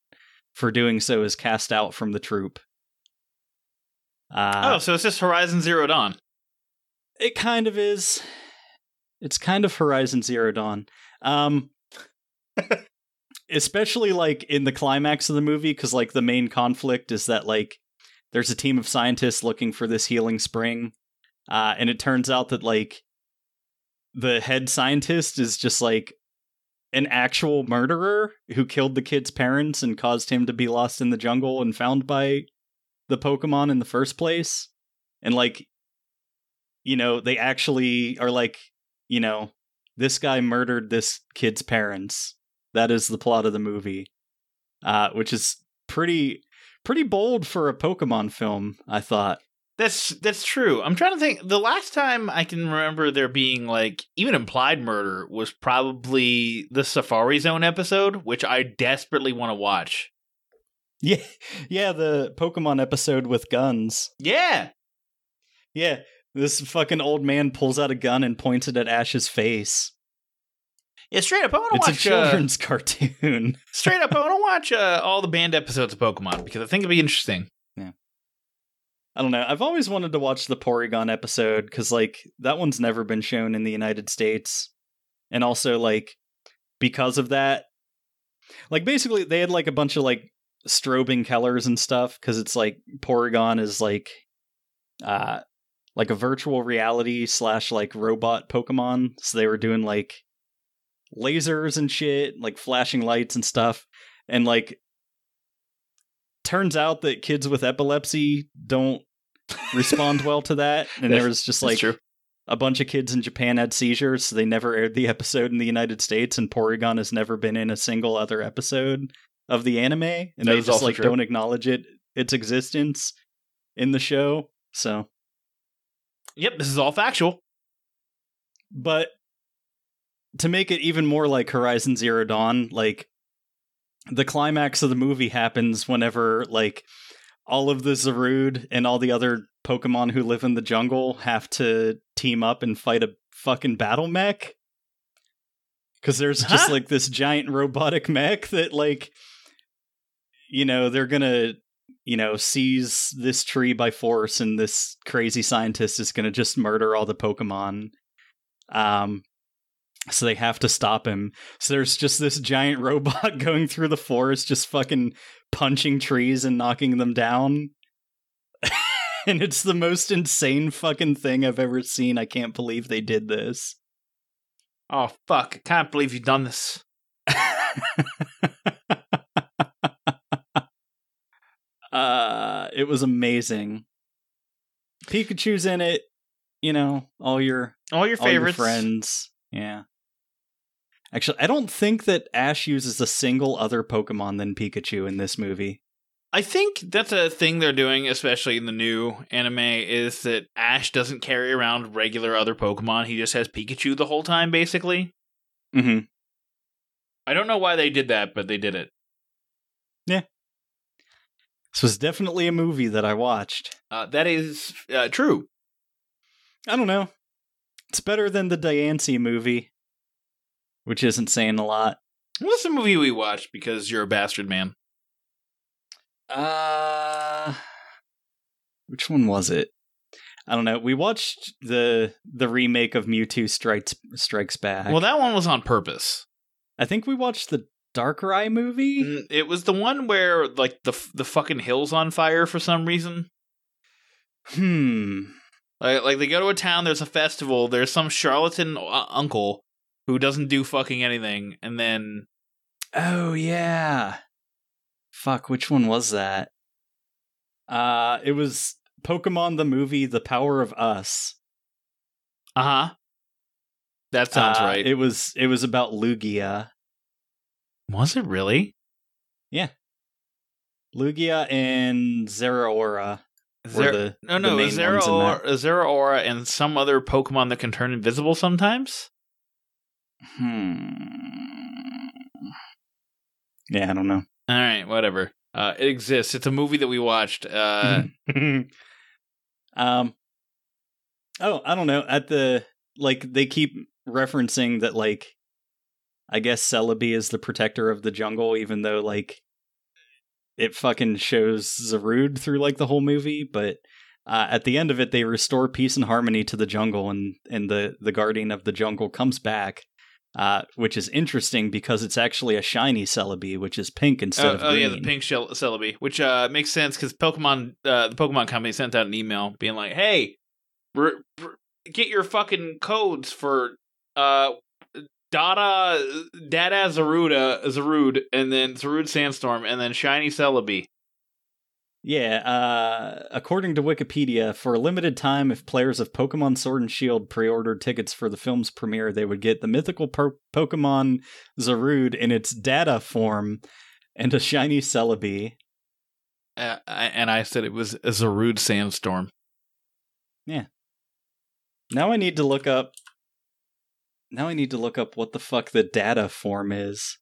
for doing so is cast out from the troop. Uh, oh, so it's just Horizon Zero Dawn. It kind of is. It's kind of Horizon Zero Dawn. Um [LAUGHS] especially like in the climax of the movie cuz like the main conflict is that like there's a team of scientists looking for this healing spring. Uh and it turns out that like the head scientist is just like an actual murderer who killed the kid's parents and caused him to be lost in the jungle and found by the Pokemon in the first place. And like you know, they actually are like, you know, this guy murdered this kid's parents. That is the plot of the movie. Uh, which is pretty pretty bold for a Pokemon film, I thought. That's that's true. I'm trying to think. The last time I can remember there being like even implied murder was probably the Safari Zone episode, which I desperately want to watch. [LAUGHS] Yeah, yeah, the Pokemon episode with guns. Yeah, Yeah, this fucking old man pulls out a gun and points it at Ash's face. yeah. Straight up, I want to It's a watch. Uh, children's [LAUGHS] cartoon. straight up, I want to watch uh, all the banned episodes of Pokemon because I think it'd be interesting. I don't know. I've always wanted to watch the Porygon episode because, like, that one's never been shown in the United States. And also, like, because of that, like, basically, they had, like, a bunch of, like, strobing Kellers and stuff because it's, like, Porygon is, like, uh, like a virtual reality slash, like, robot Pokemon. So they were doing, like, lasers and shit, like, flashing lights and stuff. And, like, turns out that kids with epilepsy don't respond well to that [LAUGHS] and there was just like a bunch of kids in Japan had seizures so they never aired the episode in the United States and Porygon has never been in a single other episode of the anime and That they just like true. don't acknowledge it its existence in the show so Yep, this is all factual. but to make it even more like Horizon Zero Dawn, like the climax of the movie happens whenever like all of the Zarude and all the other Pokemon who live in the jungle have to team up and fight a fucking battle mech. Cause there's just like this giant robotic mech that like you know, they're gonna you know, seize this tree by force and this crazy scientist is gonna just murder all the Pokemon. Um so they have to stop him. So there's just this giant [LAUGHS] robot going through the forest, just fucking punching trees and knocking them down. [LAUGHS] and it's the most insane fucking thing I've ever seen. I can't believe they did this. Oh fuck! I can't believe you've done this. [LAUGHS] uh it was amazing. Pikachu's in it, you know, all your All your all your friends. Yeah. Actually, I don't think that Ash uses a single other Pokemon than Pikachu in this movie. I think that's a thing they're doing, especially in the new anime, is that Ash doesn't carry around regular other Pokemon. He just has Pikachu the whole time, basically. Mm-hmm. I don't know why they did that, but they did it. Yeah. This was definitely a movie that I watched. Uh, that is uh, true. I don't know. It's better than the Diancie movie, which isn't saying a lot. What's the movie we watched? Because you're a bastard man. Uh which one was it? I don't know. We watched the the remake of Mewtwo Strikes Strikes Back. Well, that one was on purpose. I think we watched the Darkrai movie. Mm, It was the one where like the the fucking hill's on fire for some reason. Hmm. Like, like they go to a town, there's a festival, there's some charlatan uh, uncle who doesn't do fucking anything, and then Oh yeah. Fuck, which one was that? Uh it was Pokemon the movie The Power of Us. uh huh, that sounds Uh, right. It was it was about Lugia. was it really? Yeah. Lugia and Zeraora Zer- the no, no, in. Zeraora, Zeraora, and some other Pokemon that can turn invisible sometimes. Hmm. Yeah, I don't know. All right, whatever. Uh, it exists. It's a movie that we watched. Uh, [LAUGHS] um Oh, I don't know. At the like they keep referencing that like I guess Celebi is the protector of the jungle, even though like it fucking shows Zarud through like the whole movie, but uh, at the end of it they restore peace and harmony to the jungle and and the the guardian of the jungle comes back. Uh, which is interesting because it's actually a shiny Celebi, which is pink instead Oh, of oh, green. yeah, the pink shell Celebi, which uh, makes sense because Pokemon, uh, the Pokemon company sent out an email being like, "Hey, re- re- get your fucking codes for uh, Dada, Dada Zaruda, Zarud, and then Zarud Sandstorm, and then Shiny Celebi." Yeah, uh, according to Wikipedia, for a limited time, if players of Pokemon Sword and Shield pre ordered tickets for the film's premiere, they would get the mythical Pokemon Zarud in its data form and a shiny Celebi. Uh, I- and I said it was a Zarud Sandstorm. Yeah. Now I need to look up. Now I need to look up what the fuck the data form is.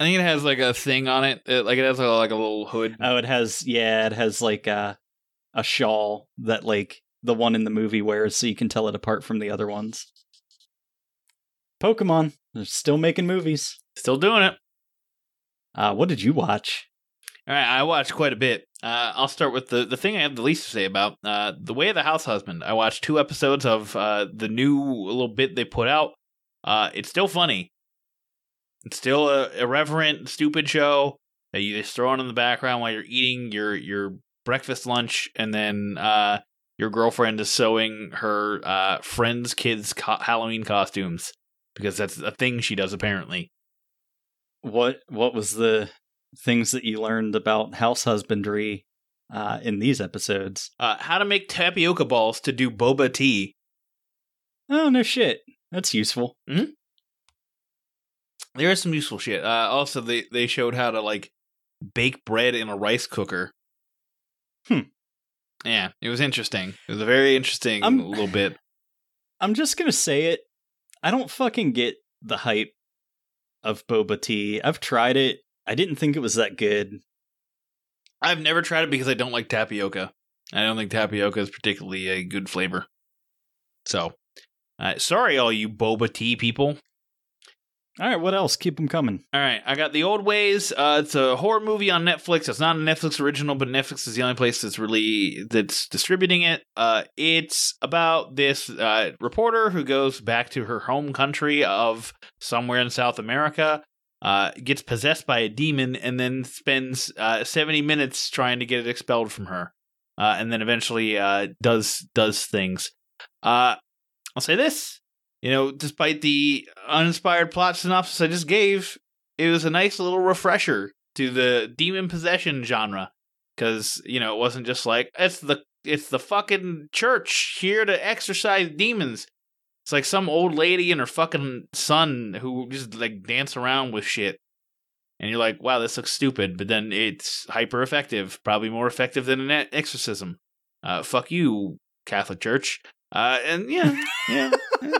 I think it has like a thing on it, uh, like it has a, like a little hood. Oh, it has, yeah, it has like a, a shawl that like the one in the movie wears so you can tell it apart from the other ones. Pokemon, they're still making movies. Still doing it. Uh, what did you watch? All right, I watched quite a bit. Uh, I'll start with the, the thing I have the least to say about uh, the way of the house husband. I watched two episodes of uh, the new little bit they put out. Uh, it's still funny. It's still a irreverent, stupid show that you just throw on in the background while you're eating your your breakfast, lunch, and then uh, your girlfriend is sewing her uh, friends' kids' co- Halloween costumes because that's a thing she does apparently. What what was the things that you learned about house husbandry uh, in these episodes? Uh, how to make tapioca balls to do boba tea. Oh no shit, that's useful. There is some useful shit. Uh, also, they they showed how to like bake bread in a rice cooker. Hmm. Yeah, it was interesting. It was a very interesting I'm- little bit. [LAUGHS] I'm just gonna say it. I don't fucking get the hype of boba tea. I've tried it. I didn't think it was that good. I've never tried it because I don't like tapioca. I don't think tapioca is particularly a good flavor. So, uh, sorry, all you boba tea people. All right, what else? Keep them coming. All right, I got The Old Ways. Uh, it's a horror movie on Netflix. It's not a Netflix original, but Netflix is the only place that's really that's distributing it. Uh, it's about this uh, reporter who goes back to her home country of somewhere in South America, uh, gets possessed by a demon, and then spends uh, seventy minutes trying to get it expelled from her, uh, and then eventually uh, does does things. Uh, I'll say this you know, despite the uninspired plot synopsis I just gave, it was a nice little refresher to the demon possession genre. Because you know, it wasn't just like it's the it's the fucking church here to exorcise demons. It's like some old lady and her fucking son who just like dance around with shit. And you're like, wow, this looks stupid, but then it's hyper effective, probably more effective than an exorcism. Uh, fuck you, Catholic Church. Uh, and yeah, yeah, [LAUGHS]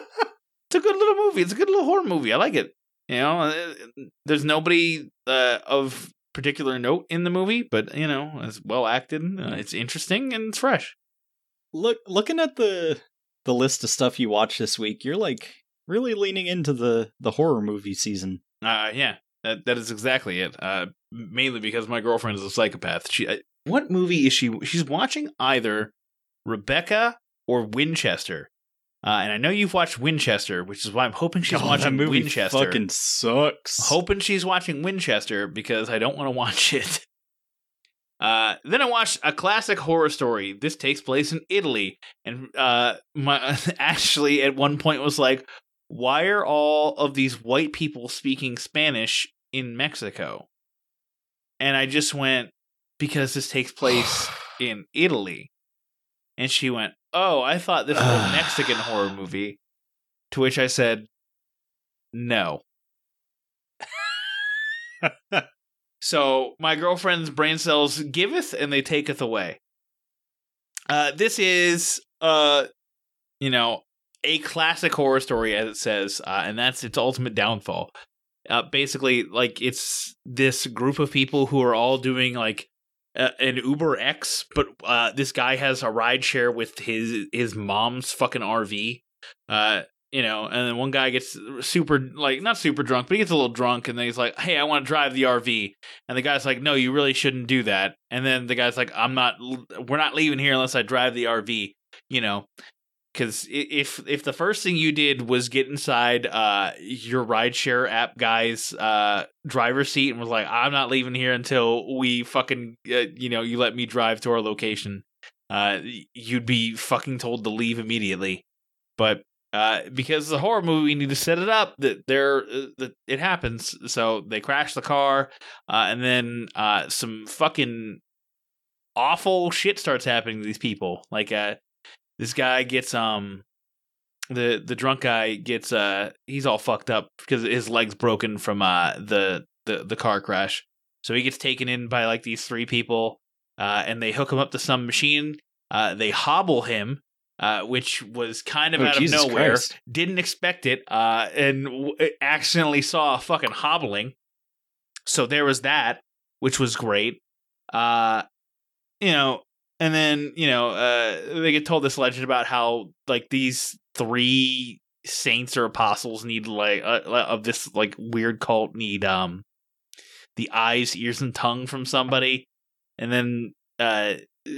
it's a good little movie. It's a good little horror movie. I like it. You know, uh, there's nobody uh, of particular note in the movie, but you know, it's well acted. Uh, it's interesting and it's fresh. Look, looking at the the list of stuff you watched this week, you're like really leaning into the the horror movie season. Uh, yeah, that that is exactly it. Uh, mainly because my girlfriend is a psychopath. She, uh, what movie is she? She's watching either Rebecca or Winchester. Uh, and I know you've watched Winchester, which is why I'm hoping she's God, watching Winchester. fucking sucks. hoping she's watching Winchester because I don't want to watch [LAUGHS] it. Uh, then I watched a classic horror story. This takes place in Italy, and uh, my [LAUGHS] Ashley at one point was like, "Why are all of these white people speaking Spanish in Mexico?" And I just went, "Because this takes [SIGHS] place in Italy." And she went, "Oh, I thought this was a [SIGHS] Mexican horror movie." To which I said, "No." So my girlfriend's brain cells giveth and they taketh away. Uh, this is, uh, you know, a classic horror story, as it says, uh, and that's its ultimate downfall. Uh, basically, like it's this group of people who are all doing like uh, an Uber X, but uh, this guy has a ride share with his his mom's fucking RV. Uh, you know, and then one guy gets super like not super drunk, but he gets a little drunk, and then he's like, "Hey, I want to drive the RV," and the guy's like, "No, you really shouldn't do that." And then the guy's like, "I'm not. We're not leaving here unless I drive the RV." You know, because if if the first thing you did was get inside uh your rideshare app guy's uh driver's seat and was like, "I'm not leaving here until we fucking uh, you know you let me drive to our location," uh, you'd be fucking told to leave immediately. But uh, because it's a horror movie, we need to set it up that there uh, that it happens. So they crash the car, and then some fucking awful shit starts happening to these people. Like uh, this guy gets um the the drunk guy gets uh he's all fucked up because his legs broken from uh the the the car crash. So he gets taken in by like these three people, uh, and they hook him up to some machine. Uh, they hobble him uh, which was kind of Oh, out Jesus of nowhere. Christ. Didn't expect it, uh, and w- accidentally saw a fucking hobbling. So there was that, which was great. Uh, you know, and then you know, uh, they get told this legend about how like these three saints or apostles need like uh, of this like weird cult need um the eyes, ears, and tongue from somebody, and then uh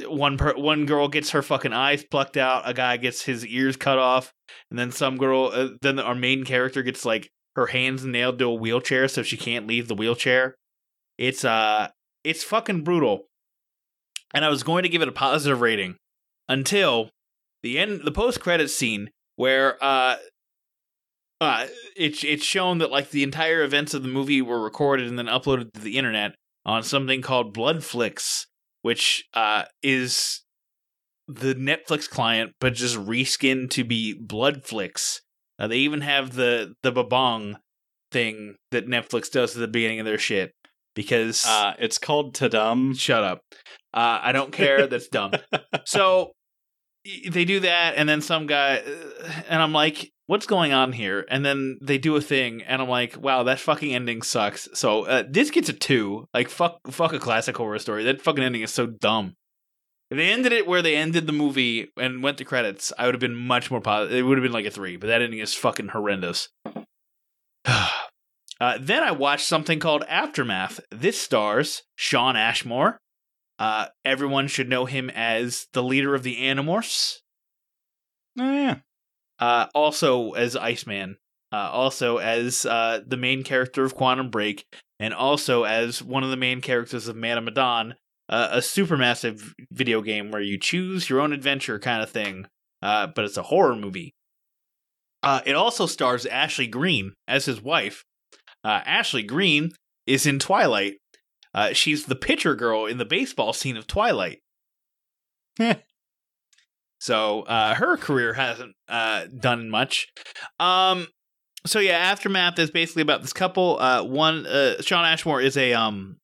one per- one girl gets her fucking eyes plucked out, a guy gets his ears cut off, and then some girl, uh, then our main character gets like her hands nailed to a wheelchair so she can't leave the wheelchair. It's uh, it's fucking brutal. And I was going to give it a positive rating until the end, the post credit scene where uh. Uh, it's it's shown that like the entire events of the movie were recorded and then uploaded to the internet on something called Bloodflix, which uh, is the Netflix client, but just reskinned to be Bloodflix. Uh, they even have the the babong thing that Netflix does at the beginning of their shit because Uh, it's called Tadum. shut up. Uh, I don't care. That's dumb. [LAUGHS] So they do that, and then some guy, uh, and I'm like, what's going on here? And then they do a thing, and I'm like, wow, that fucking ending sucks. So uh, this gets a two. Like fuck, fuck a classic horror story. That fucking ending is so dumb. If they ended it where they ended the movie and went to credits, I would have been much more positive. It would have been like a three, but that ending is fucking horrendous. [SIGHS] [SIGHS] uh, then I watched something called Aftermath. This stars Shawn Ashmore. Uh, everyone should know him as the leader of the Animorphs. Oh, yeah. Uh, also as Iceman. Uh, also as uh, the main character of Quantum Break, and also as one of the main characters of Man of Medan, uh, a supermassive video game where you choose your own adventure kind of thing. Uh, but it's a horror movie. Uh, it also stars Ashley Greene as his wife. Uh, Ashley Greene is in Twilight. Uh, she's the pitcher girl in the baseball scene of Twilight. [LAUGHS] so uh, her career hasn't uh, done much. Um, so yeah, Aftermath is basically about this couple. Uh, one, uh, Shawn Ashmore is a um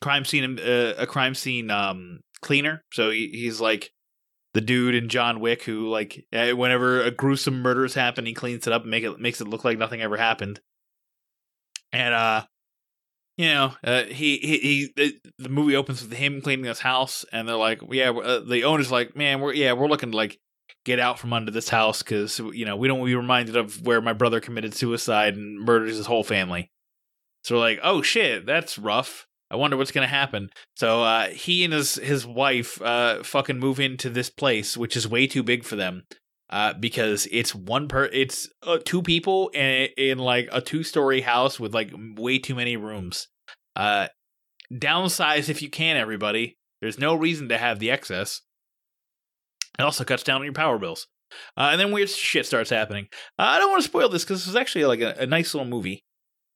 crime scene uh, a crime scene um cleaner. So he, he's like the dude in John Wick who like uh, whenever a gruesome murders happen, he cleans it up and make it makes it look like nothing ever happened. And uh you know, uh, he he he. The, movie opens with him cleaning his house, and they're like, "Yeah." Uh, the owner's like, "Man, we're yeah, we're looking to like get out from under this house because you know we don't want to be reminded of where my brother committed suicide and murders his whole family." So we're like, "Oh shit, that's rough." I wonder what's gonna happen. So uh, he and his his wife uh, fucking move into this place, which is way too big for them. Uh, because it's one per, it's uh, two people in, in like a two story house with like way too many rooms. Uh, downsize if you can, everybody. There's no reason to have the excess. It also cuts down on your power bills. Uh, and then weird shit starts happening. Uh, I don't want to spoil this because this was actually like a, a nice little movie.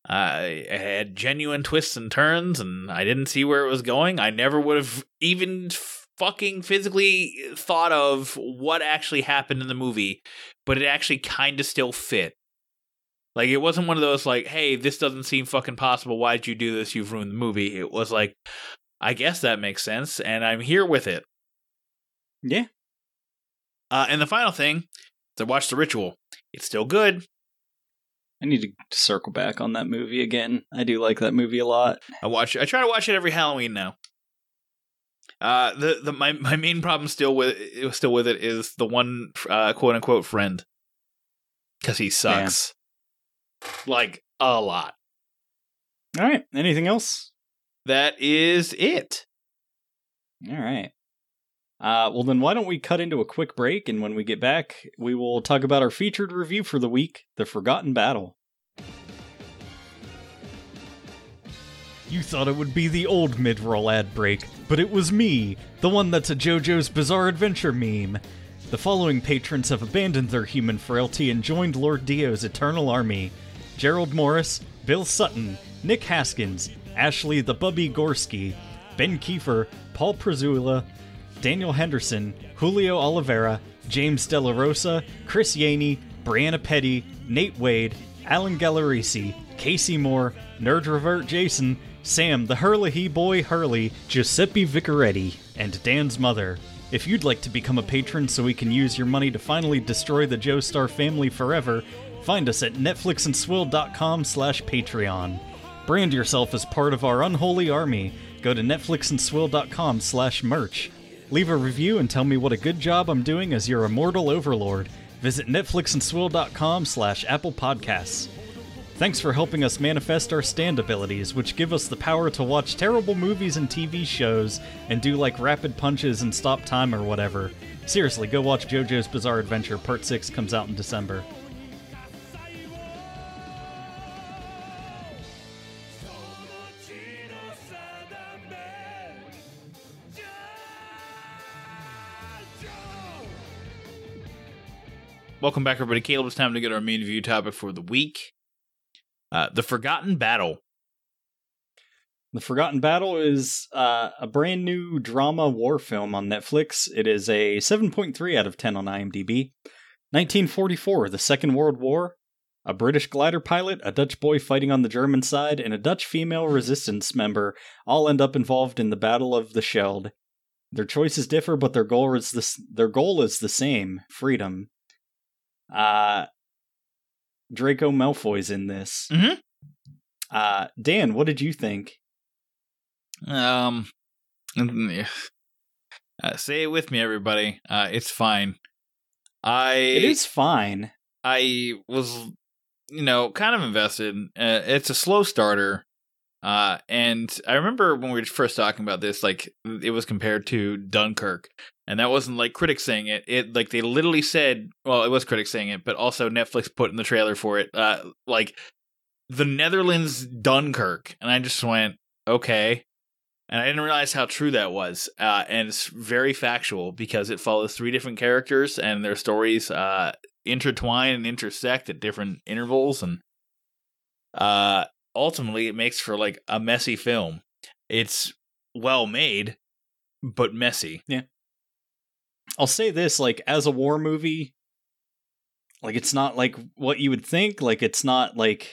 Uh, it had genuine twists and turns, and I didn't see where it was going. I never would have even fucking physically thought of what actually happened in the movie, but it actually kind of still fit. Like it wasn't one of those like, "Hey, this doesn't seem fucking possible. Why'd you do this? You've ruined the movie." It was like, "I guess that makes sense, and I'm here with it." Yeah. Uh, and the final thing, is I watched The Ritual. It's still good. I need to circle back on that movie again. I do like that movie a lot. I watch. I try to watch it every Halloween now. Uh, the the my my main problem still with still with it is the one uh, quote unquote friend because he sucks like a lot. All right. Anything else? That is it. All right. Uh, well, then why don't we cut into a quick break, and when we get back, we will talk about our featured review for the week, The Forgotten Battle. You thought it would be the old mid-roll ad break, but it was me, the one that's a JoJo's Bizarre Adventure meme. The following patrons have abandoned their human frailty and joined Lord Dio's eternal army. Gerald Morris, Bill Sutton, Nick Haskins, Ashley the Bubby Gorski, Ben Kiefer, Paul Prezula, Daniel Henderson, Julio Oliveira, James De La Rosa, Chris Yaney, Brianna Petty, Nate Wade, Alan Gallerisi, Casey Moore, Nerd Revert Jason, Sam the Hurley Boy Hurley, Giuseppe Vicaretti, and Dan's mother. If you'd like to become a patron so we can use your money to finally destroy the Joestar family forever, find us at netflixandswill.com slash Patreon. Brand yourself as part of our unholy army. Go to netflixandswill.com slash merch. Leave a review and tell me what a good job I'm doing as your immortal overlord. Visit netflixandswill.com slash Apple Podcasts. Thanks for helping us manifest our stand abilities, which give us the power to watch terrible movies and TV shows and do like rapid punches and stop time or whatever. Seriously, go watch JoJo's Bizarre Adventure Part 6 comes out in December. Welcome back, everybody. Caleb, it's time to get our main review topic for the week. Uh, the Forgotten Battle. The Forgotten Battle is uh, a brand new drama war film on Netflix. It is a 7.3 out of 10 on IMDb. 1944, the Second World War. A British glider pilot, a Dutch boy fighting on the German side, and a Dutch female resistance member all end up involved in the Battle of the Scheldt. Their choices differ, but their goal is the, their goal is the same freedom. Uh, Draco Malfoy's in this. Mhm. Uh, Dan, what did you think? Um, uh, say it with me, everybody. Uh, it's fine. I It is fine. I was, you know, kind of invested. Uh, it's a slow starter. Uh, and I remember when we were first talking about this, like it was compared to Dunkirk, and that wasn't like critics saying it. It like they literally said, well, it was critics saying it, but also Netflix put in the trailer for it, uh, like the Netherlands Dunkirk, and I just went, okay, and I didn't realize how true that was. Uh, and it's very factual because it follows three different characters and their stories uh, intertwine and intersect at different intervals, and uh, ultimately it makes for like a messy film. It's well made, but messy. I'll say this like as a war movie like it's not like what you would think like it's not like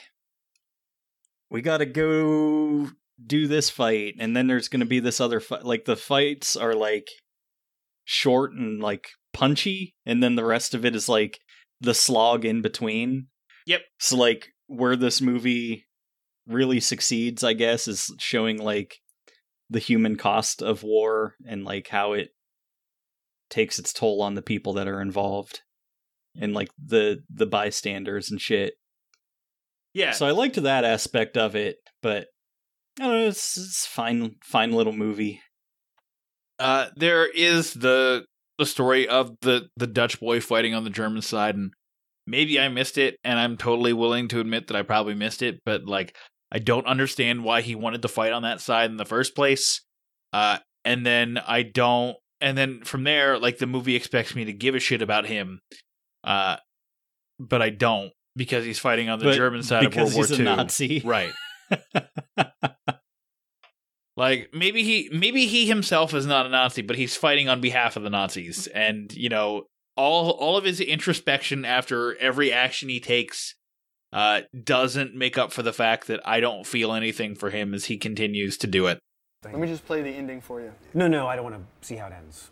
we got to go do this fight and then there's going to be this other fight like the fights are like short and like punchy and then the rest of it is like the slog in between. Yep. So like where this movie really succeeds I guess is showing like the human cost of war and like how it takes its toll on the people that are involved and like the the bystanders and shit. Yeah. So I liked that aspect of it, but I don't know, it's, it's fine fine little movie. Uh, there is the the story of the the Dutch boy fighting on the German side, and maybe I missed it, and I'm totally willing to admit that I probably missed it, but like I don't understand why he wanted to fight on that side in the first place. Uh, and then I don't, and then from there, like the movie expects me to give a shit about him, uh, but I don't because he's fighting on the But German side of World War he's a II. Nazi. [LAUGHS] Right. [LAUGHS] Like maybe he maybe he himself is not a Nazi, but he's fighting on behalf of the Nazis, and you know all all of his introspection after every action he takes uh, doesn't make up for the fact that I don't feel anything for him as he continues to do it. Let me just play the ending for you. No, no, I don't want to see how it ends.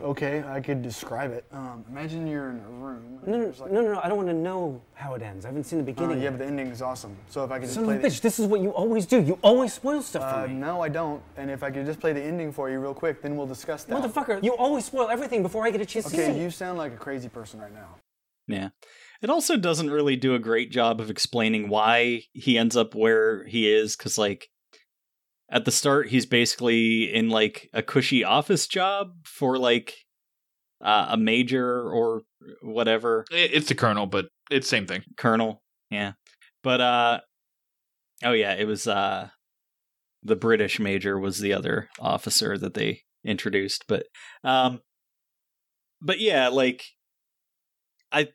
Okay, I could describe it. Um, imagine you're in a room. No, no, like- no, no, no, I don't want to know how it ends. I haven't seen the Uh, beginning. yeah, yet. but the ending is awesome. So if I could just Son play of a the, bitch, this is what you always do. You always spoil stuff uh, for me. no, I don't. And if I could just play the ending for you real quick, then we'll discuss that. Motherfucker, you always spoil everything before I get a chance to see Okay, you sound like a crazy person right now. Yeah. It also doesn't really do a great job of explaining why he ends up where he is cuz like at the start he's basically in like a cushy office job for like uh, a major or whatever It's the colonel, but it's same thing. colonel. Yeah. But uh oh yeah, it was uh the British major was the other officer that they introduced, but um but yeah, like I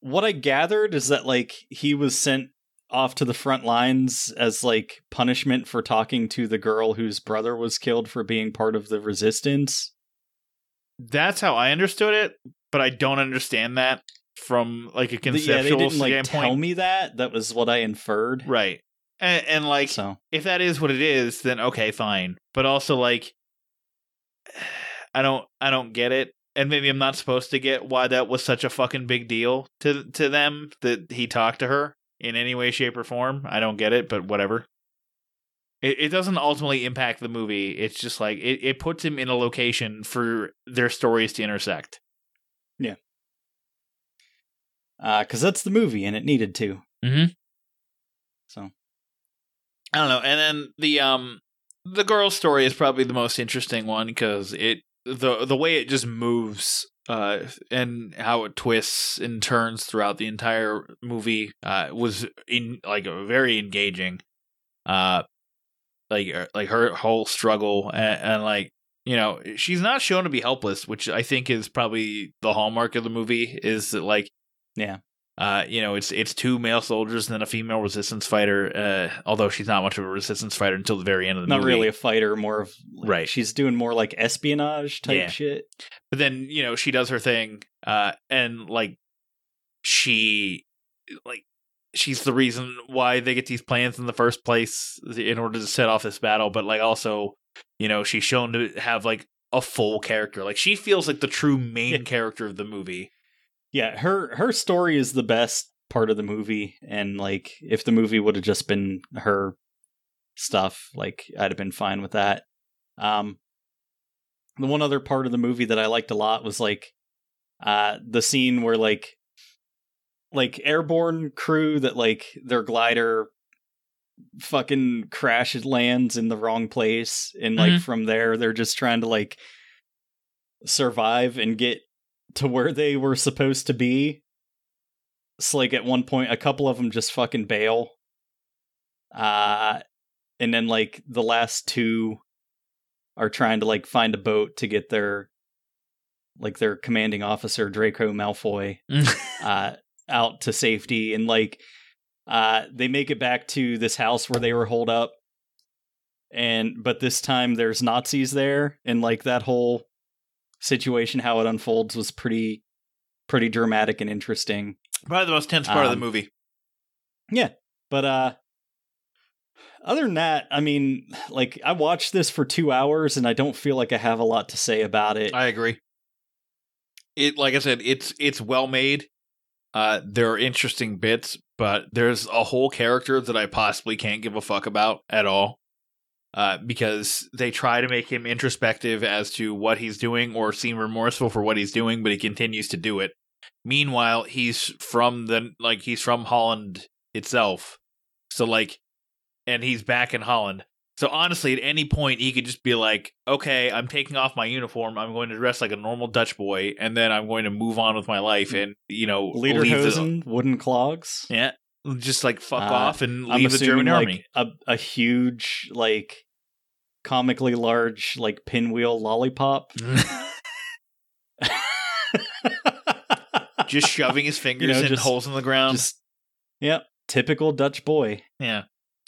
what I gathered is that like he was sent off to the front lines as like punishment for talking to the girl whose brother was killed for being part of the resistance. That's how I understood it, but I don't understand that from like a conceptual yeah, they didn't like standpoint. tell me that. That was what I inferred. Right. And, and like So if that is what it is, then okay, fine. But also like [SIGHS] I don't I don't get it. And maybe I'm not supposed to get why that was such a fucking big deal to to them that he talked to her in any way, shape, or form. I don't get it, but whatever. It it doesn't ultimately impact the movie. It's just like it, it puts him in a location for their stories to intersect. Yeah. Because that's the movie and it needed to. Mm-hmm. So I don't know. And then the um the girl's story is probably the most interesting one because it the the way it just moves uh and how it twists and turns throughout the entire movie uh was in like very engaging. Uh like uh, like her whole struggle and, and like you know she's not shown to be helpless which i think is probably the hallmark of the movie is that like Yeah. Uh you know it's it's two male soldiers and then a female resistance fighter uh although she's not much of a resistance fighter until the very end of the not movie Not really a fighter, more of like, Right. She's doing more like espionage type Yeah. shit. but then you know she does her thing uh and like she like she's the reason why they get these plans in the first place in order to set off this battle but like also you know she's shown to have like a full character like she feels like the true main Yeah. character of the movie Yeah, her her story is the best part of the movie, and like if the movie would have just been her stuff, like I'd have been fine with that. Um, the one other part of the movie that I liked a lot was like uh the scene where like like airborne crew that like their glider fucking crashes lands in the wrong place and like Mhm. from there they're just trying to like survive and get to where they were supposed to be. It's like at one point a couple of them just fucking bail. Uh and then like the last two are trying to like find a boat to get their like their commanding officer Draco Malfoy [LAUGHS] uh out to safety. And like uh they make it back to this house where they were holed up. And but this time there's Nazis there. And like that whole situation how it unfolds was pretty pretty dramatic and interesting probably the most tense part of the Um, movie yeah, but uh other than that, I mean, like I watched this for 2 hours and I don't feel like I have a lot to say about it. I agree. It like I said, it's it's well made. Uh, there are interesting bits, but there's a whole character that I possibly can't give a fuck about at all. Uh, because they try to make him introspective as to what he's doing or seem remorseful for what he's doing, but he continues to do it. Meanwhile, he's from the like he's from Holland itself. So like and he's back in Holland. So honestly, at any point he could just be like, "Okay, I'm taking off my uniform. I'm going to dress like a normal Dutch boy, and then I'm going to move on with my life and you know leave the- wooden clogs. yeah, just like fuck Uh, off and I'm leave the German like army." a a huge like comically large like pinwheel lollipop. [LAUGHS] [LAUGHS] just shoving his fingers know, in just- holes in the ground. Just yep, typical Dutch boy. yeah.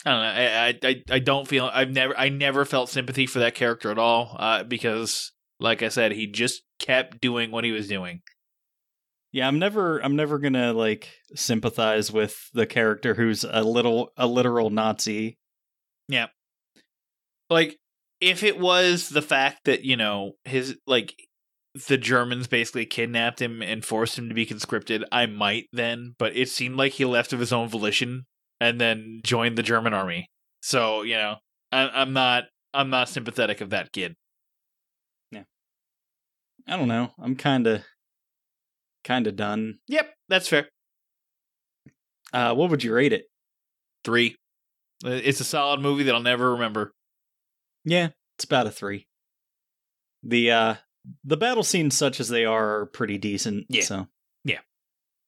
I don't know. I, I I I don't feel I've never I never felt sympathy for that character at all. Uh, because like I said, he just kept doing what he was doing. Yeah, I'm never I'm never going to like sympathize with the character who's a little a literal Nazi. Yeah. Like if it was the fact that, you know, his like the Germans basically kidnapped him and forced him to be conscripted, I might then, but it seemed like he left of his own volition and then joined the German army. So, you know, I, I'm not I'm not sympathetic of that kid. Yeah. I don't know. I'm kind of kind of done. Yep, that's fair. Uh, what would you rate it? Three. It's a solid movie that I'll never remember. Yeah, it's about a three. The uh, the battle scenes, such as they are, are pretty decent. Yeah. So yeah,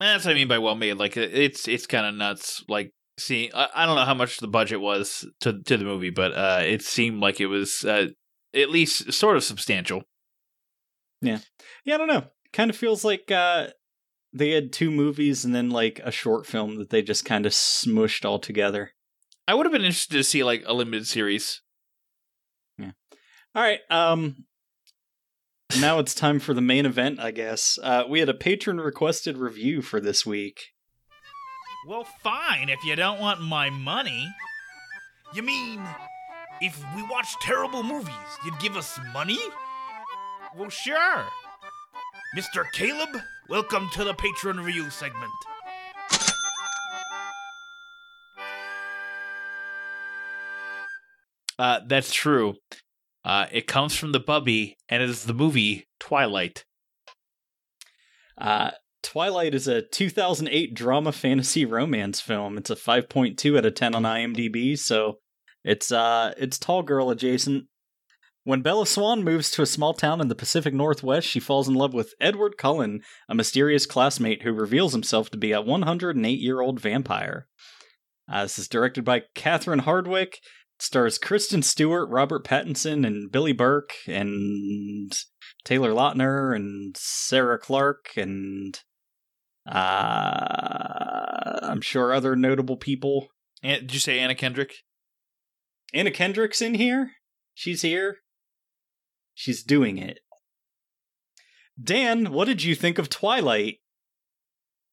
That's what I mean by well made. Like it's it's kind of nuts. Like seeing, I, I don't know how much the budget was to to the movie, but uh, it seemed like it was uh, at least sort of substantial. Yeah. Yeah, I don't know. Kind of feels like uh, they had two movies and then like a short film that they just kind of smushed all together. I would have been interested to see like a limited series. Yeah. All right. Um now it's time for the main event, I guess. Uh we had a patron requested review for this week. Well, fine if you don't want my money. You mean, if we watch terrible movies, you'd give us money? Well, sure. Mr. Caleb, welcome to the patron review segment. Uh, that's true. Uh, it comes from the Bubby, and it is the movie Twilight. Uh Twilight is a 2008 drama fantasy romance film. It's a 5.2 out of 10 on IMDb, so it's uh it's tall girl adjacent. When Bella Swan moves to a small town in the Pacific Northwest, she falls in love with Edward Cullen, a mysterious classmate who reveals himself to be a 108 year old vampire. Uh, this is directed by Catherine Hardwicke. It stars Kristen Stewart, Robert Pattinson, and Billy Burke, and Taylor Lautner, and Sarah Clarke, and uh, I'm sure other notable people. Did you say Anna Kendrick? Anna Kendrick's in here. She's here. She's doing it. Dan, what did you think of Twilight?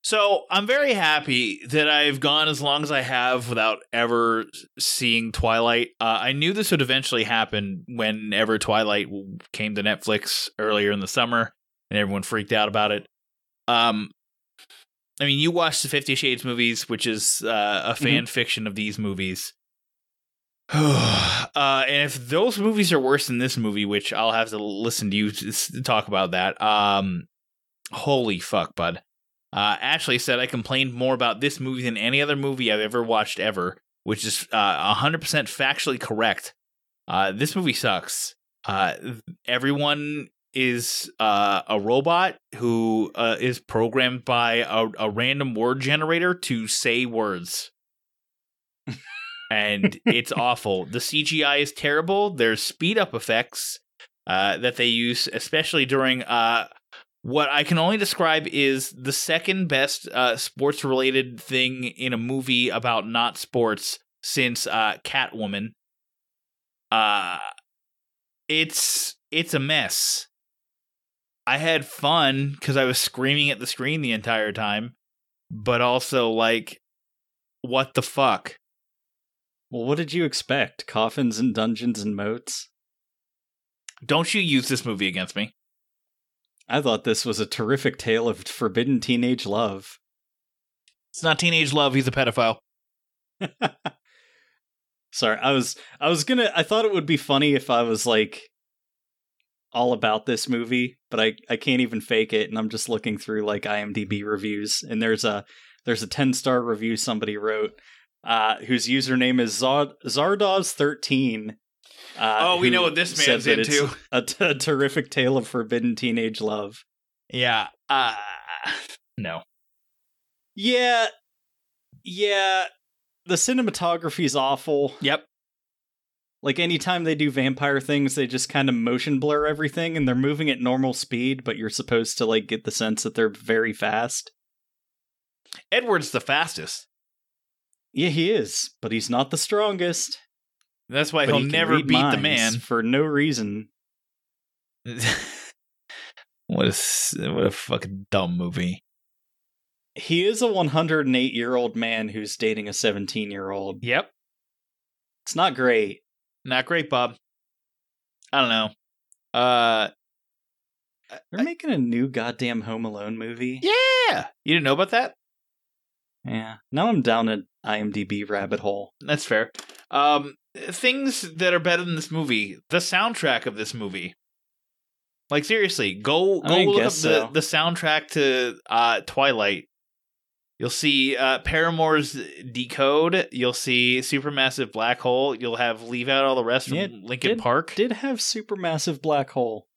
So I'm very happy that I've gone as long as I have without ever seeing Twilight. Uh, I knew this would eventually happen whenever Twilight came to Netflix earlier in the summer, and everyone freaked out about it. Um, I mean, you watched the Fifty Shades movies, which is uh, a fan fiction of these movies. [SIGHS] uh, and if those movies are worse than this movie, which I'll have to listen to you talk about that. Um, holy fuck, bud. Uh, Ashley said I complained more about this movie than any other movie I've ever watched ever, which is uh, 100% factually correct. Uh, this movie sucks. Uh, everyone is uh, a robot who uh, is programmed by a, a random word generator to say words. [LAUGHS] and it's [LAUGHS] awful. The CGI is terrible. There's speed up effects uh, that they use, especially during uh, what I can only describe is the second best uh, sports related thing in a movie about not sports since uh, Catwoman. Uh, it's it's a mess. I had fun because I was screaming at the screen the entire time, but also like, what the fuck? Well, what did you expect? Coffins and dungeons and moats? Don't you use this movie against me? I thought this was a terrific tale of forbidden teenage love. It's not teenage love. He's a pedophile. [LAUGHS] Sorry, I was I was gonna I thought it would be funny if I was like all about this movie, but I I can't even fake it, and I'm just looking through like IMDb reviews, and there's a there's a 10 star review somebody wrote, uh, whose username is Zard- Zardoz13. Uh, Oh, we know what this said man's that into. A, t- a terrific tale of forbidden teenage love. Yeah. Uh, no. Yeah, yeah. The cinematography's awful. Yep. Like anytime they do vampire things, they just kind of motion blur everything and they're moving at normal speed, but you're supposed to like get the sense that they're very fast. Edward's the fastest. Yeah, he is, but he's not the strongest. That's why he'll he never beat the man. for no reason. [LAUGHS] what a what a fucking dumb movie. He is a 108 year old man who's dating a 17 year old. Yep. It's not great. Not great, Bob. I don't know. Uh They're making a new goddamn Home Alone movie. Yeah, you didn't know about that? Yeah. Now I'm down an IMDb rabbit hole. That's fair. Um, things that are better than this movie. The soundtrack of this movie. Like seriously, go go I look up guess the, so. the soundtrack to uh, Twilight. You'll see uh, Paramore's Decode. You'll see Supermassive Black Hole. You'll have Leave Out All the Rest from Yeah, Linkin did- Park. Did have supermassive black hole.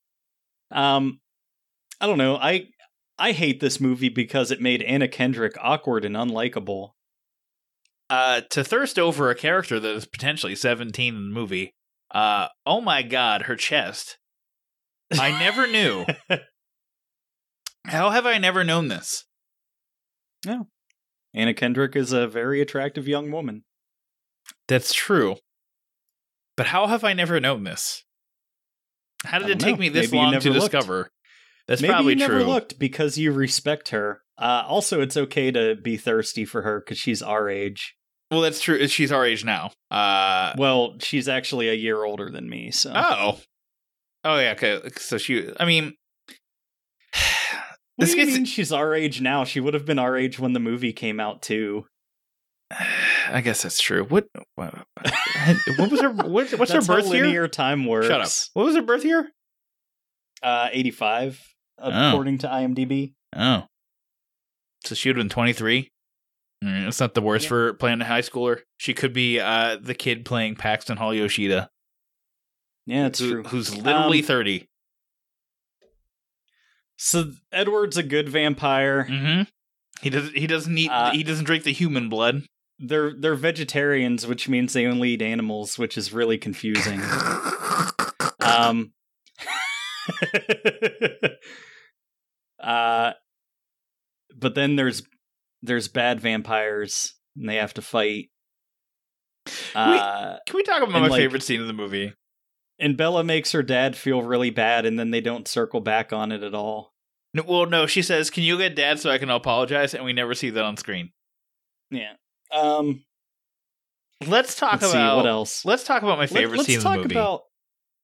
Um, I don't know. I I hate this movie because it made Anna Kendrick awkward and unlikable. uh, to thirst over a character that is potentially 17 in the movie. Uh, oh my god, her chest. I never knew. [LAUGHS] How have I never known this? No. Anna Kendrick is a very attractive young woman. That's true. But how have I never known this? How did it take know. me this Maybe long to looked. discover? That's Maybe probably you never true. looked because you respect her. Uh, also, it's okay to be thirsty for her because she's our age. Well, that's true. She's our age now. Uh, Well, she's actually a year older than me, so oh, oh yeah. Okay, so she. I mean, [SIGHS] What this do you gets. mean she's our age now? She would have been our age when the movie came out too. [SIGHS] I guess that's true. What? What, [LAUGHS] what was her? What, what's That's her birth how year? linear time works. Shut up. What was her birth year? Uh, 85, Oh. According to IMDb. Oh. So she would have been 23? Mm, That's not the worst Yeah. for playing a high schooler. She could be uh, the kid playing Paxton Hall Yoshida, Yeah, it's who- true. who's literally Um, 30. So Edward's a good vampire. Mm-hmm. He doesn't. He doesn't eat. Uh, he doesn't drink the human blood. They're they're vegetarians, which means they only eat animals, which is really confusing. [LAUGHS] um [LAUGHS] uh but then there's there's bad vampires and they have to fight. Uh Can we talk about my like- favorite scene of the movie? and Bella makes her dad feel really bad and then they don't circle back on it at all. No, well, no. She says, "Can you get Dad so I can apologize?" And we never see that on screen. Yeah. Um Let's talk let's about see what else. Let's talk about my favorite Let, us scene of talk the movie. about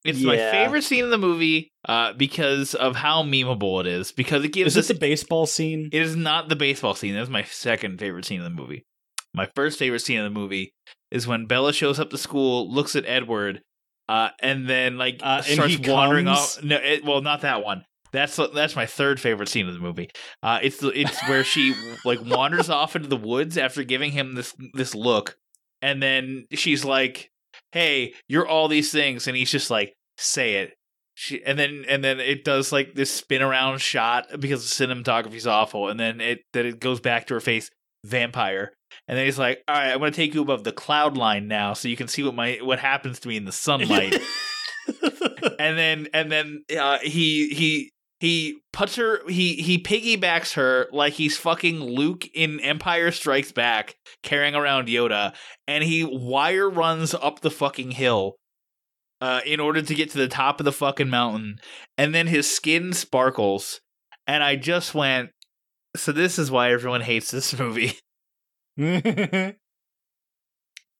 it's my favorite scene in the movie uh, because of how memeable it is. Because it gives Is us this the baseball scene? It is not the baseball scene. That's my second favorite scene in the movie. My first favorite scene in the movie is when Bella shows up to school, looks at Edward, uh, and then like Uh, and starts he wandering comes? off. No, it, well, not that one. That's that's my third favorite scene of the movie. Uh, it's it's where she [LAUGHS] like wanders off into the woods after giving him this this look, and then she's like, "Hey, you're all these things," and he's just like, "Say it." She, and then and then it does like this spin around shot because the cinematography's awful, and then it then it goes back to her face, vampire, and then he's like, "All right, I'm gonna take you above the cloud line now, so you can see what my what happens to me in the sunlight." [LAUGHS] and then and then uh, he he he puts her he he piggybacks her like he's fucking Luke in Empire Strikes Back carrying around Yoda and he wire runs up the fucking hill uh in order to get to the top of the fucking mountain and then his skin sparkles and I just went so this is why everyone hates this [LAUGHS] movie. [LAUGHS]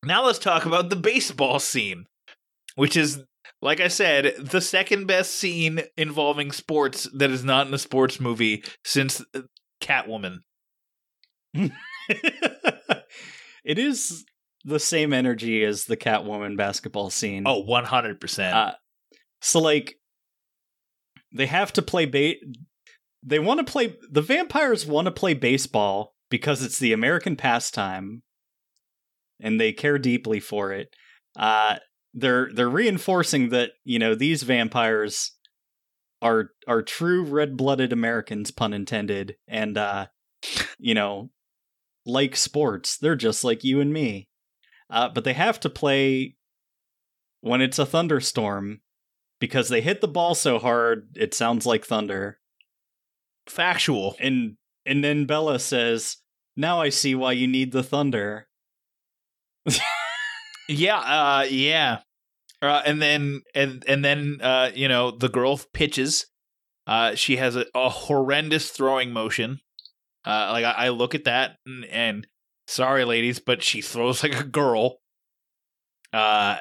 Now let's talk about the baseball scene, which is, like I said, the second best scene involving sports that is not in a sports movie since uh, Catwoman. [LAUGHS] it is the same energy as the Catwoman basketball scene. Oh, 100%. Uh, so like they have to play ba- they want to play the vampires want to play baseball because it's the American pastime and they care deeply for it. Uh they're they're reinforcing that, you know, these vampires are are true red-blooded Americans pun intended and uh you know, like sports. They're just like you and me. Uh but they have to play when it's a thunderstorm because they hit the ball so hard it sounds like thunder. Factual. And and then Bella says, "Now I see why you need the thunder." [LAUGHS] Yeah, uh, yeah. Uh, and then and and then uh, you know the girl pitches. Uh, she has a, a horrendous throwing motion. Uh, like I, I look at that and, and sorry, ladies, but she throws like a girl. Uh,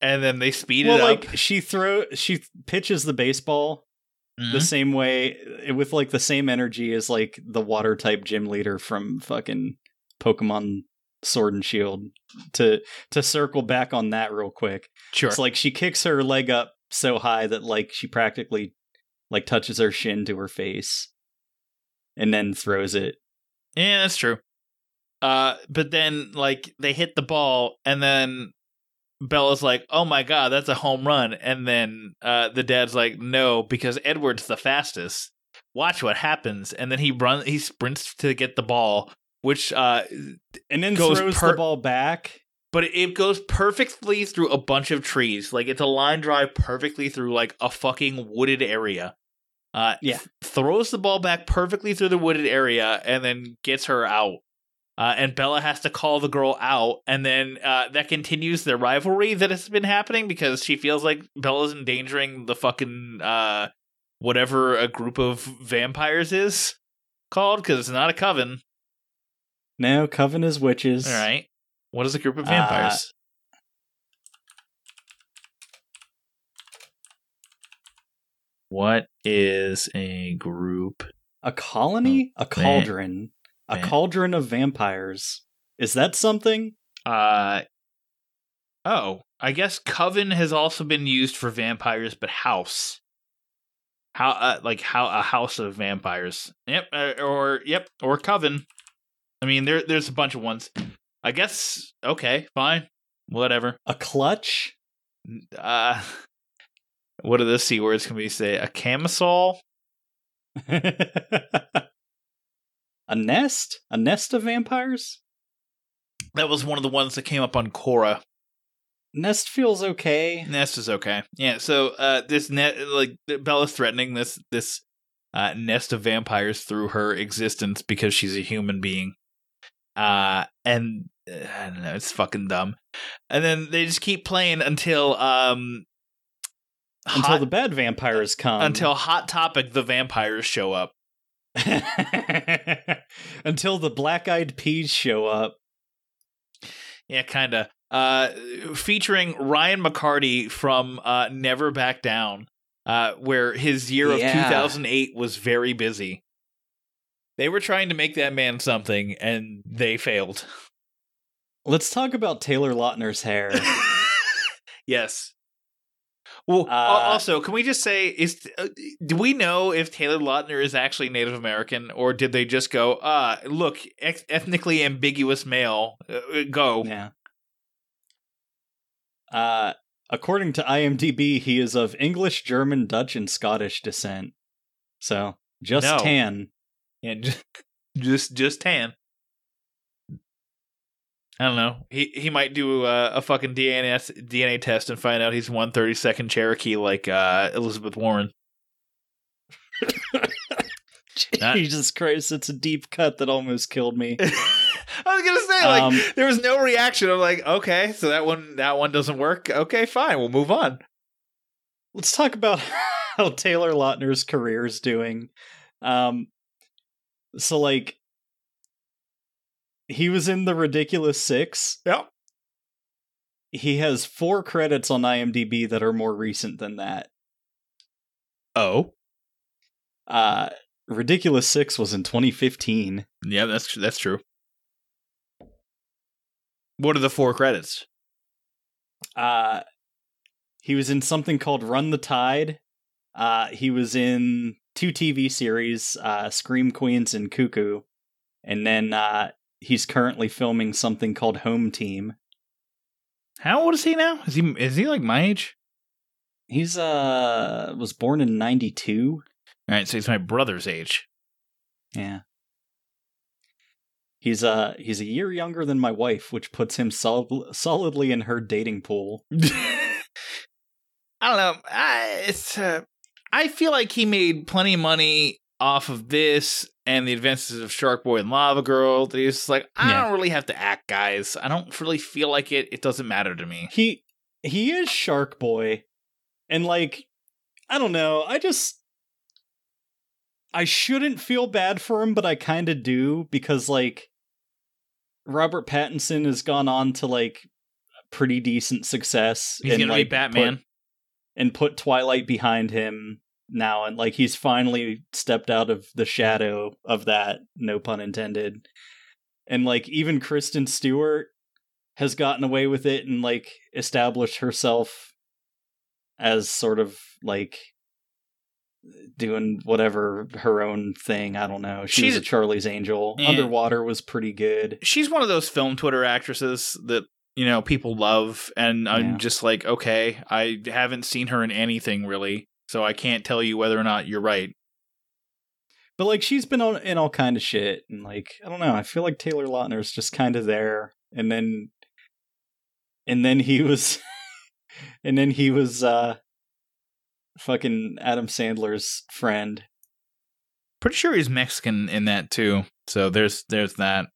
and then they speed well, it up. like she throw she pitches the baseball the same way with like the same energy as like the water type gym leader from fucking Pokemon Sword and Shield to to circle back on that real quick. Sure. It's like she kicks her leg up so high that like she practically like touches her shin to her face and then throws it. Yeah, that's true. Uh, but then like they hit the ball, and then Bella's like, "Oh my god, that's a home run!" And then uh, the dad's like, "No, because Edward's the fastest. Watch what happens." And then he runs, he sprints to get the ball, which uh, And then Goes throws per- the ball back. but it goes perfectly through a bunch of trees. Like it's a line drive perfectly through like a fucking wooded area. Uh, Yeah. th- throws the ball back perfectly through the wooded area and then gets her out. Uh, and Bella has to call the girl out, and then uh, that continues the rivalry that has been happening because she feels like Bella's endangering the fucking uh, whatever a group of vampires is called because it's not a coven. No, Coven is witches. All right, what is a group of Uh, vampires? What is a group? A colony? A cauldron. A cauldron of vampires. Is that something? Uh oh, I guess coven has also been used for vampires, but house, how uh, like how a house of vampires. Yep, uh, or yep, or coven. I mean, there there's a bunch of ones. I guess okay, fine, whatever. A clutch? Uh, [LAUGHS] what are the c words? Can we say a camisole? [LAUGHS] a nest? A nest of vampires? That was one of the ones that came up on Quora. Nest feels okay. Nest is okay. Yeah. So uh, this net like Bella's threatening this this uh, nest of vampires through her existence because she's a human being. Uh, and uh, I don't know, it's fucking dumb. And then they just keep playing until um Until the bad vampires come. until hot topic the vampires show up. [LAUGHS] Until the black eyed peas show up. Yeah, kind of. Uh, featuring Ryan McCarthy from uh, Never Back Down, uh, where his year of Yeah. 2008 was very busy. They were trying to make that man something, and they failed. Let's talk about Taylor Lautner's hair. [LAUGHS] yes. Well, Uh, also, can we just say is uh, do we know if Taylor Lautner is actually Native American, or did they just go, uh, look, ex- ethnically ambiguous male, uh, go? yeah. Uh, according to IMDb, he is of English, German, Dutch, and Scottish descent. So just No. tan. Yeah, [LAUGHS] just just, tan. I don't know. He he might do a, a fucking DNA DNA test and find out he's one thirty second Cherokee like uh, Elizabeth Warren. [LAUGHS] Jesus Christ, it's a deep cut that almost killed me. [LAUGHS] I was gonna say like Um, there was no reaction. I'm like, okay, so that one that one doesn't work. Okay, fine, we'll move on. Let's talk about how Taylor Lautner's career is doing. Um, so like, he was in the Ridiculous Six. Yep. He has four credits on IMDb that are more recent than that. Oh, Uh, Ridiculous Six was in 2015. yeah, that's that's true. What are the four credits? Uh, he was in something called Run the Tide. Uh, he was in two TV series, uh, Scream Queens and Cuckoo. And then uh, he's currently filming something called Home Team. How old is he now? Is he is he like my age? He's uh was born in 92. All right, so he's my brother's age. Yeah. He's uh he's a year younger than my wife, which puts him sol- solidly in her dating pool. [LAUGHS] I don't know. I, it's uh, I feel like he made plenty of money off of this and the advances of Shark Boy and Lava Girl. That he's like, I Yeah. don't really have to act, guys. I don't really feel like it. It doesn't matter to me. He he is Shark Boy. And like I don't know, I just I shouldn't feel bad for him, but I kind of do because like Robert Pattinson has gone on to like pretty decent success He's and, gonna like, be Batman. put- and put Twilight behind him now and like he's finally stepped out of the mm-hmm. shadow of that no pun intended. And like even kristen stewart has gotten away with it and like established herself as sort of like doing whatever her own thing i don't know. She was She's- a charlie's angel. Underwater was pretty good. She's one of those film Twitter actresses that you know people love, and I'm Yeah. just like, okay, I haven't seen her in anything really, so I can't tell you whether or not you're right. But like she's been on in all kind of shit, and like I don't know. I feel like Taylor Lautner's just kind of there, and then, and then he was, [LAUGHS] and then he was, uh, fucking Adam Sandler's friend. Pretty sure he's Mexican in that too. So there's there's that.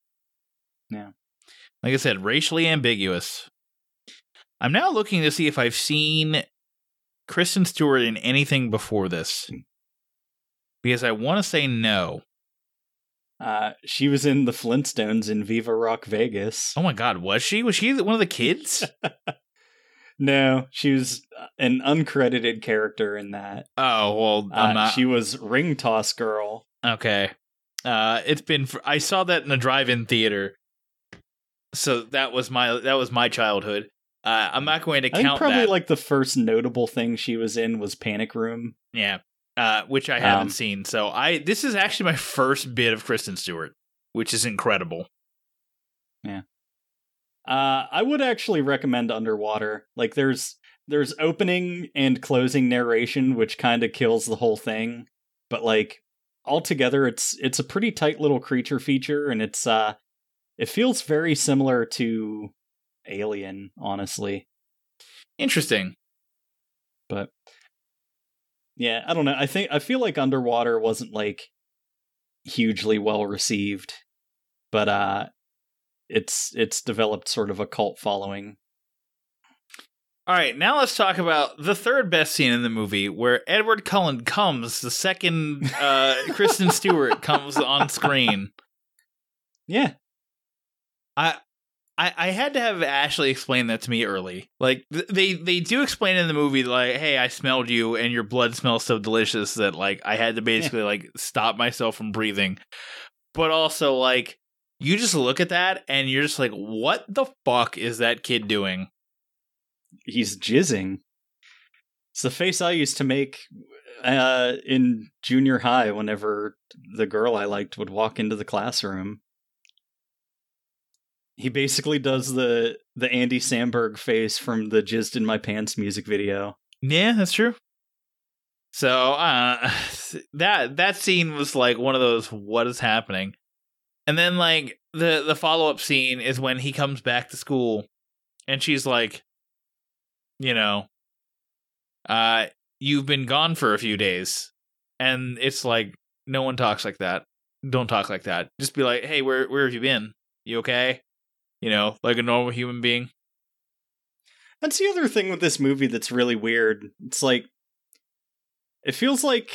Yeah. Like I said, racially ambiguous. I'm now looking to see if I've seen Kristen Stewart in anything before this. Because I want to say no. Uh, she was in the Flintstones in Viva Rock Vegas. Oh my god, was she? Was she one of the kids? [LAUGHS] No, she was uh, an uncredited character in that. oh, well, Uh, not. She was ring toss girl. Okay. Uh it's been for, I saw that in a drive-in theater. So that was my that was my childhood. Uh I'm not going to I think count probably that. like the first notable thing she was in was Panic Room. yeah. Uh which I haven't Um, seen. So I this is actually my first bit of Kristen Stewart, which is incredible. Yeah, uh, I would actually recommend Underwater. Like, there's there's opening and closing narration, which kind of kills the whole thing. But like altogether, it's it's a pretty tight little creature feature, and it's uh, it feels very similar to Alien, honestly. Interesting. But yeah, I don't know. I think I feel like Underwater wasn't like hugely well received, but uh, it's it's developed sort of a cult following. All right, now let's talk about the third best scene in the movie where Edward Cullen comes, the second uh [LAUGHS] Kristen Stewart comes on screen. Yeah, I I, I had to have Ashley explain that to me early. Like th- they they do explain in the movie like, "Hey, I smelled you, and your blood smells so delicious that like I had to basically like stop myself from breathing." But also like you just look at that and you're just like, "What the fuck is that kid doing?" he's jizzing. It's the face I used to make uh, in junior high whenever the girl I liked would walk into the classroom. He basically does the the Andy Samberg face from the "Jizzed in My Pants" music video. Yeah, that's true. So uh, [SIGHS] that that scene was like one of those what is happening, and then like the the follow up scene is when he comes back to school, and she's like, you know, uh, you've been gone for a few days, and it's like no one talks like that. Don't talk like that. Just be like, hey, where where have you been? You okay? You know, like a normal human being. That's the other thing with this movie that's really weird. It's like it feels like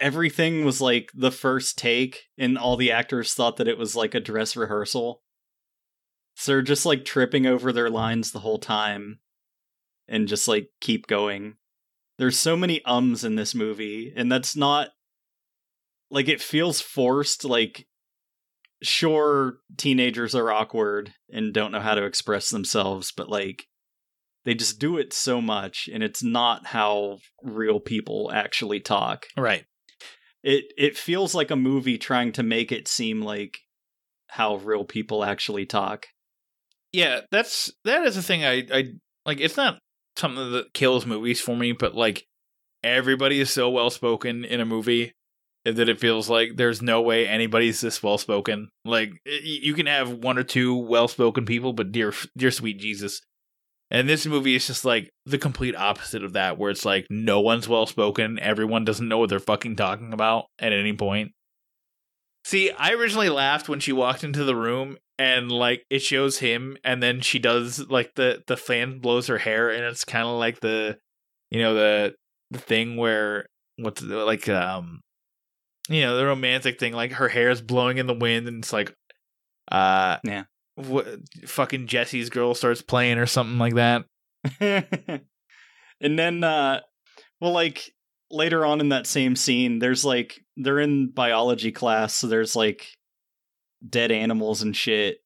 everything was like the first take and all the actors thought that it was like a dress rehearsal. So they're just like tripping over their lines the whole time and just like keep going. There's so many ums in this movie and that's not like it feels forced like sure teenagers are awkward and don't know how to express themselves but like they just do it so much and it's not how real people actually talk Right. it it feels like a movie trying to make it seem like how real people actually talk yeah that's that is a thing i i like it's not something that kills movies for me but like everybody is so well spoken in a movie that it feels like there's no way anybody's this well spoken like you can have one or two well spoken people but dear dear sweet jesus. And this movie is just like the complete opposite of that where it's like no one's well spoken everyone doesn't know what they're fucking talking about at any point. See, I originally laughed when she walked into the room and like it shows him and then she does like the the fan blows her hair and it's kind of like the you know the the thing where what's like um you know the romantic thing like her hair is blowing in the wind and it's like uh Yeah. what fucking Jesse's girl starts playing or something like that. [LAUGHS] and then uh well like later on in that same scene, there's like they're in biology class, so there's like dead animals and shit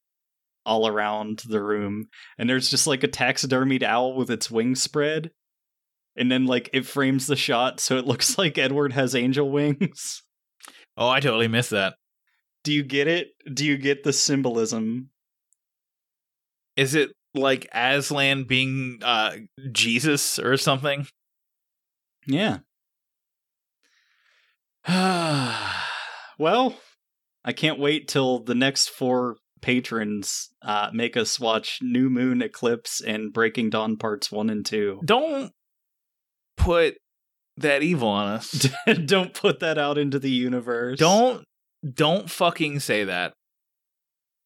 all around the room, and there's just like a taxidermied owl with its wings spread, and then like it frames the shot so it looks [LAUGHS] like Edward has angel wings. Oh, I totally missed that. Do you get it? Do you get the symbolism? Is it like Aslan being uh Jesus or something? Yeah. [SIGHS] well, I can't wait till the next four patrons uh, make us watch New Moon Eclipse and Breaking Dawn parts one and two. Don't put that evil on us. [LAUGHS] Don't put that out into the universe. don't don't fucking say that.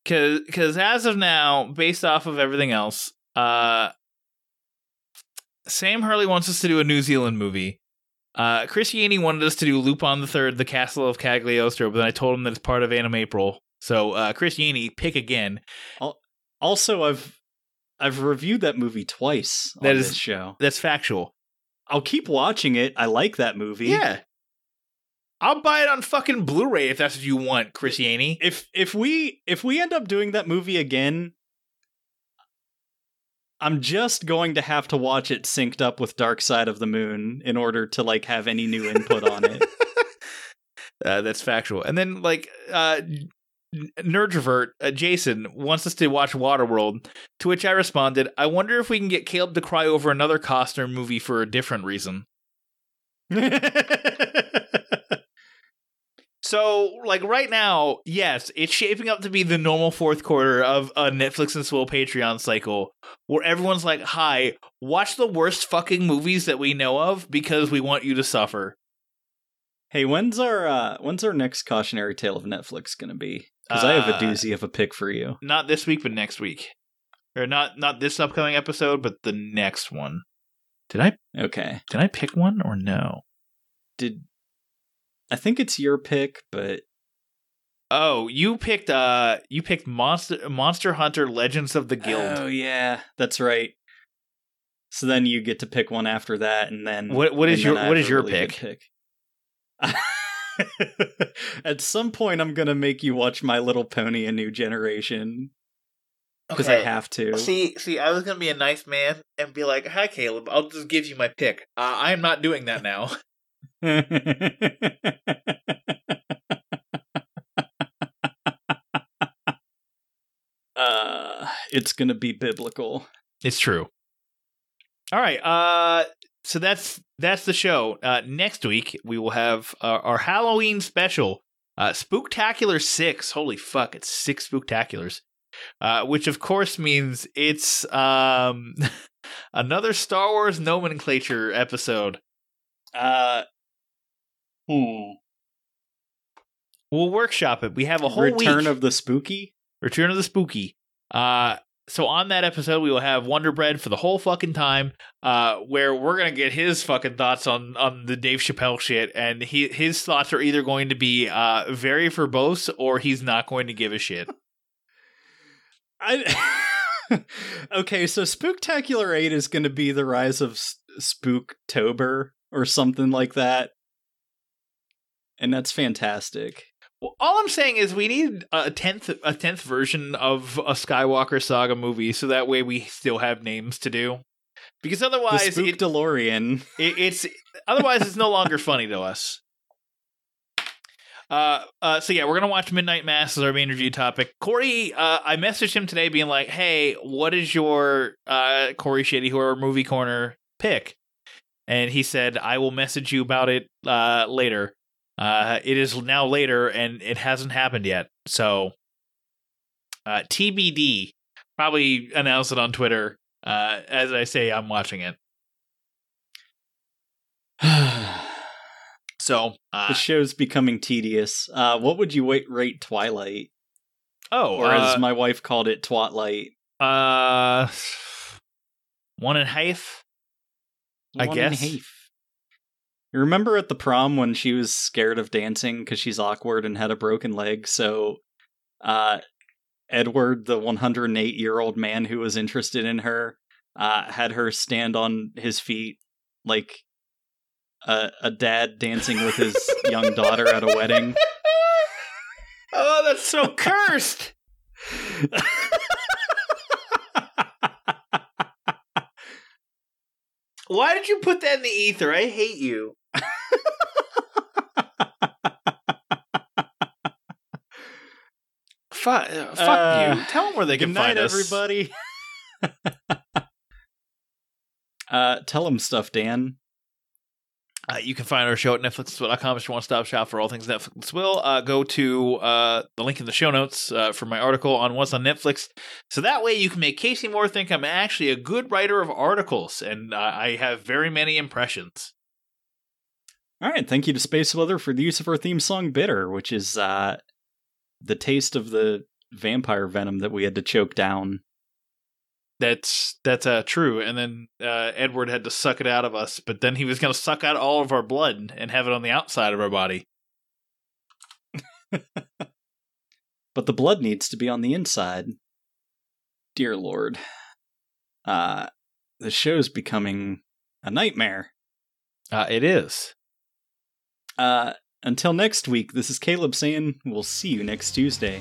Cause cause as of now, based off of everything else, uh Sam Hurley wants us to do a New Zealand movie. Uh Chris Yaney wanted us to do Lupin the Third, The Castle of Cagliostro, but then I told him that it's part of Anime April. So uh Chris Yaney, pick again. Also, I've I've reviewed that movie twice on That is- show. That's factual. I'll keep watching it. I like that movie. Yeah. I'll buy it on fucking Blu-ray if that's what you want, Chris Yaney. if if we if we end up doing that movie again i'm just going to have to watch it synced up with dark side of the moon in order to like have any new input on it [LAUGHS] Uh, that's factual. And then like uh Nerdrovert, uh, Jason wants us to watch Waterworld, to which I responded, I wonder if we can get Caleb to cry over another Costner movie for a different reason. [LAUGHS] So, like right now, yes, it's shaping up to be the normal fourth quarter of a Netflix and Swill Patreon cycle where everyone's like, hi, watch the worst fucking movies that we know of because we want you to suffer. hey when's our uh when's our next cautionary tale of netflix gonna be because i have a Uh, doozy of a pick for you Not this week, but next week. Or not not this upcoming episode, but the next one. Did I okay did I pick one or no? did i think it's your pick but Oh, you picked uh you picked Monster Monster Hunter Legends of the Guild. oh yeah that's right so then you get to pick one after that and then What- what is your- what is I what have is a your good pick [LAUGHS] [LAUGHS] At some point, I'm gonna make you watch My Little Pony: A New Generation because I have to. See, see, I was gonna be a nice man and be like, "Hi, Caleb. I'll just give you my pick." Uh, I am not doing that now. [LAUGHS] uh, it's gonna be biblical. It's true. All right. Uh, so that's that's the show. Uh, next week we will have uh, our Halloween special, uh, Spooktacular Six. Holy fuck! It's six Spooktaculars. Uh, which of course means it's um [LAUGHS] another Star Wars nomenclature episode. Uh, hmm. We'll workshop it. We have a whole Return week. of the Spooky. Return of the Spooky. Uh, so on that episode, we will have Wonder Bread for the whole fucking time, uh, where we're gonna get his fucking thoughts on on the Dave Chappelle shit, and he his thoughts are either going to be uh very verbose or he's not going to give a shit. [LAUGHS] I. [LAUGHS] okay, so Spooktacular Eight is going to be the rise of Spooktober or something like that, and that's fantastic. Well, all I'm saying is we need a tenth a tenth version of a Skywalker saga movie, so that way we still have names to do. Because The otherwise, Spook it, DeLorean. It, it's otherwise it's no [LAUGHS] longer funny to us. Uh, uh, so yeah, we're gonna watch Midnight Mass as our main review topic. Corey, uh, I messaged him today, being like, "Hey, what is your uh Corey Shady Horror Movie Corner pick?" And he said, "I will message you about it uh later." Uh, it is now later, and it hasn't happened yet. So, uh, TBD. Probably announce it on Twitter. Uh, as I say, I'm watching it. [SIGHS] So, uh, the show's becoming tedious. Uh, what would you wait, rate Twilight, oh, or uh, as my wife called it, Twatlight? Uh, one and a half. I One and a guess. half. You remember at the prom when she was scared of dancing because she's awkward and had a broken leg? So, uh, Edward, the 108 year old man who was interested in her, uh, had her stand on his feet like a, a dad dancing with his young daughter at a wedding. [LAUGHS] Oh, that's so cursed. [LAUGHS] Why did you put that in the ether? I hate you. Fuck, uh, fuck Uh, you. Tell them where they can night, find us. everybody. [LAUGHS] uh, tell them stuff, Dan. Uh, you can find our show at netflix.com if you want to stop shop for all things Netflix will. Uh, go to uh, the link in the show notes uh, for my article on what's on Netflix. So that way you can make Casey Moore think I'm actually a good writer of articles, and uh, I have very many impressions. All right, thank you to Space Weather for the use of our theme song "Bitter," which is uh, the taste of the vampire venom that we had to choke down. That's that's uh, true. And then uh, Edward had to suck it out of us, but then he was going to suck out all of our blood and have it on the outside of our body. [LAUGHS] But the blood needs to be on the inside. Dear Lord. Uh, the show's becoming a nightmare. Uh, it is. Uh, until next week, this is Caleb saying we'll see you next Tuesday.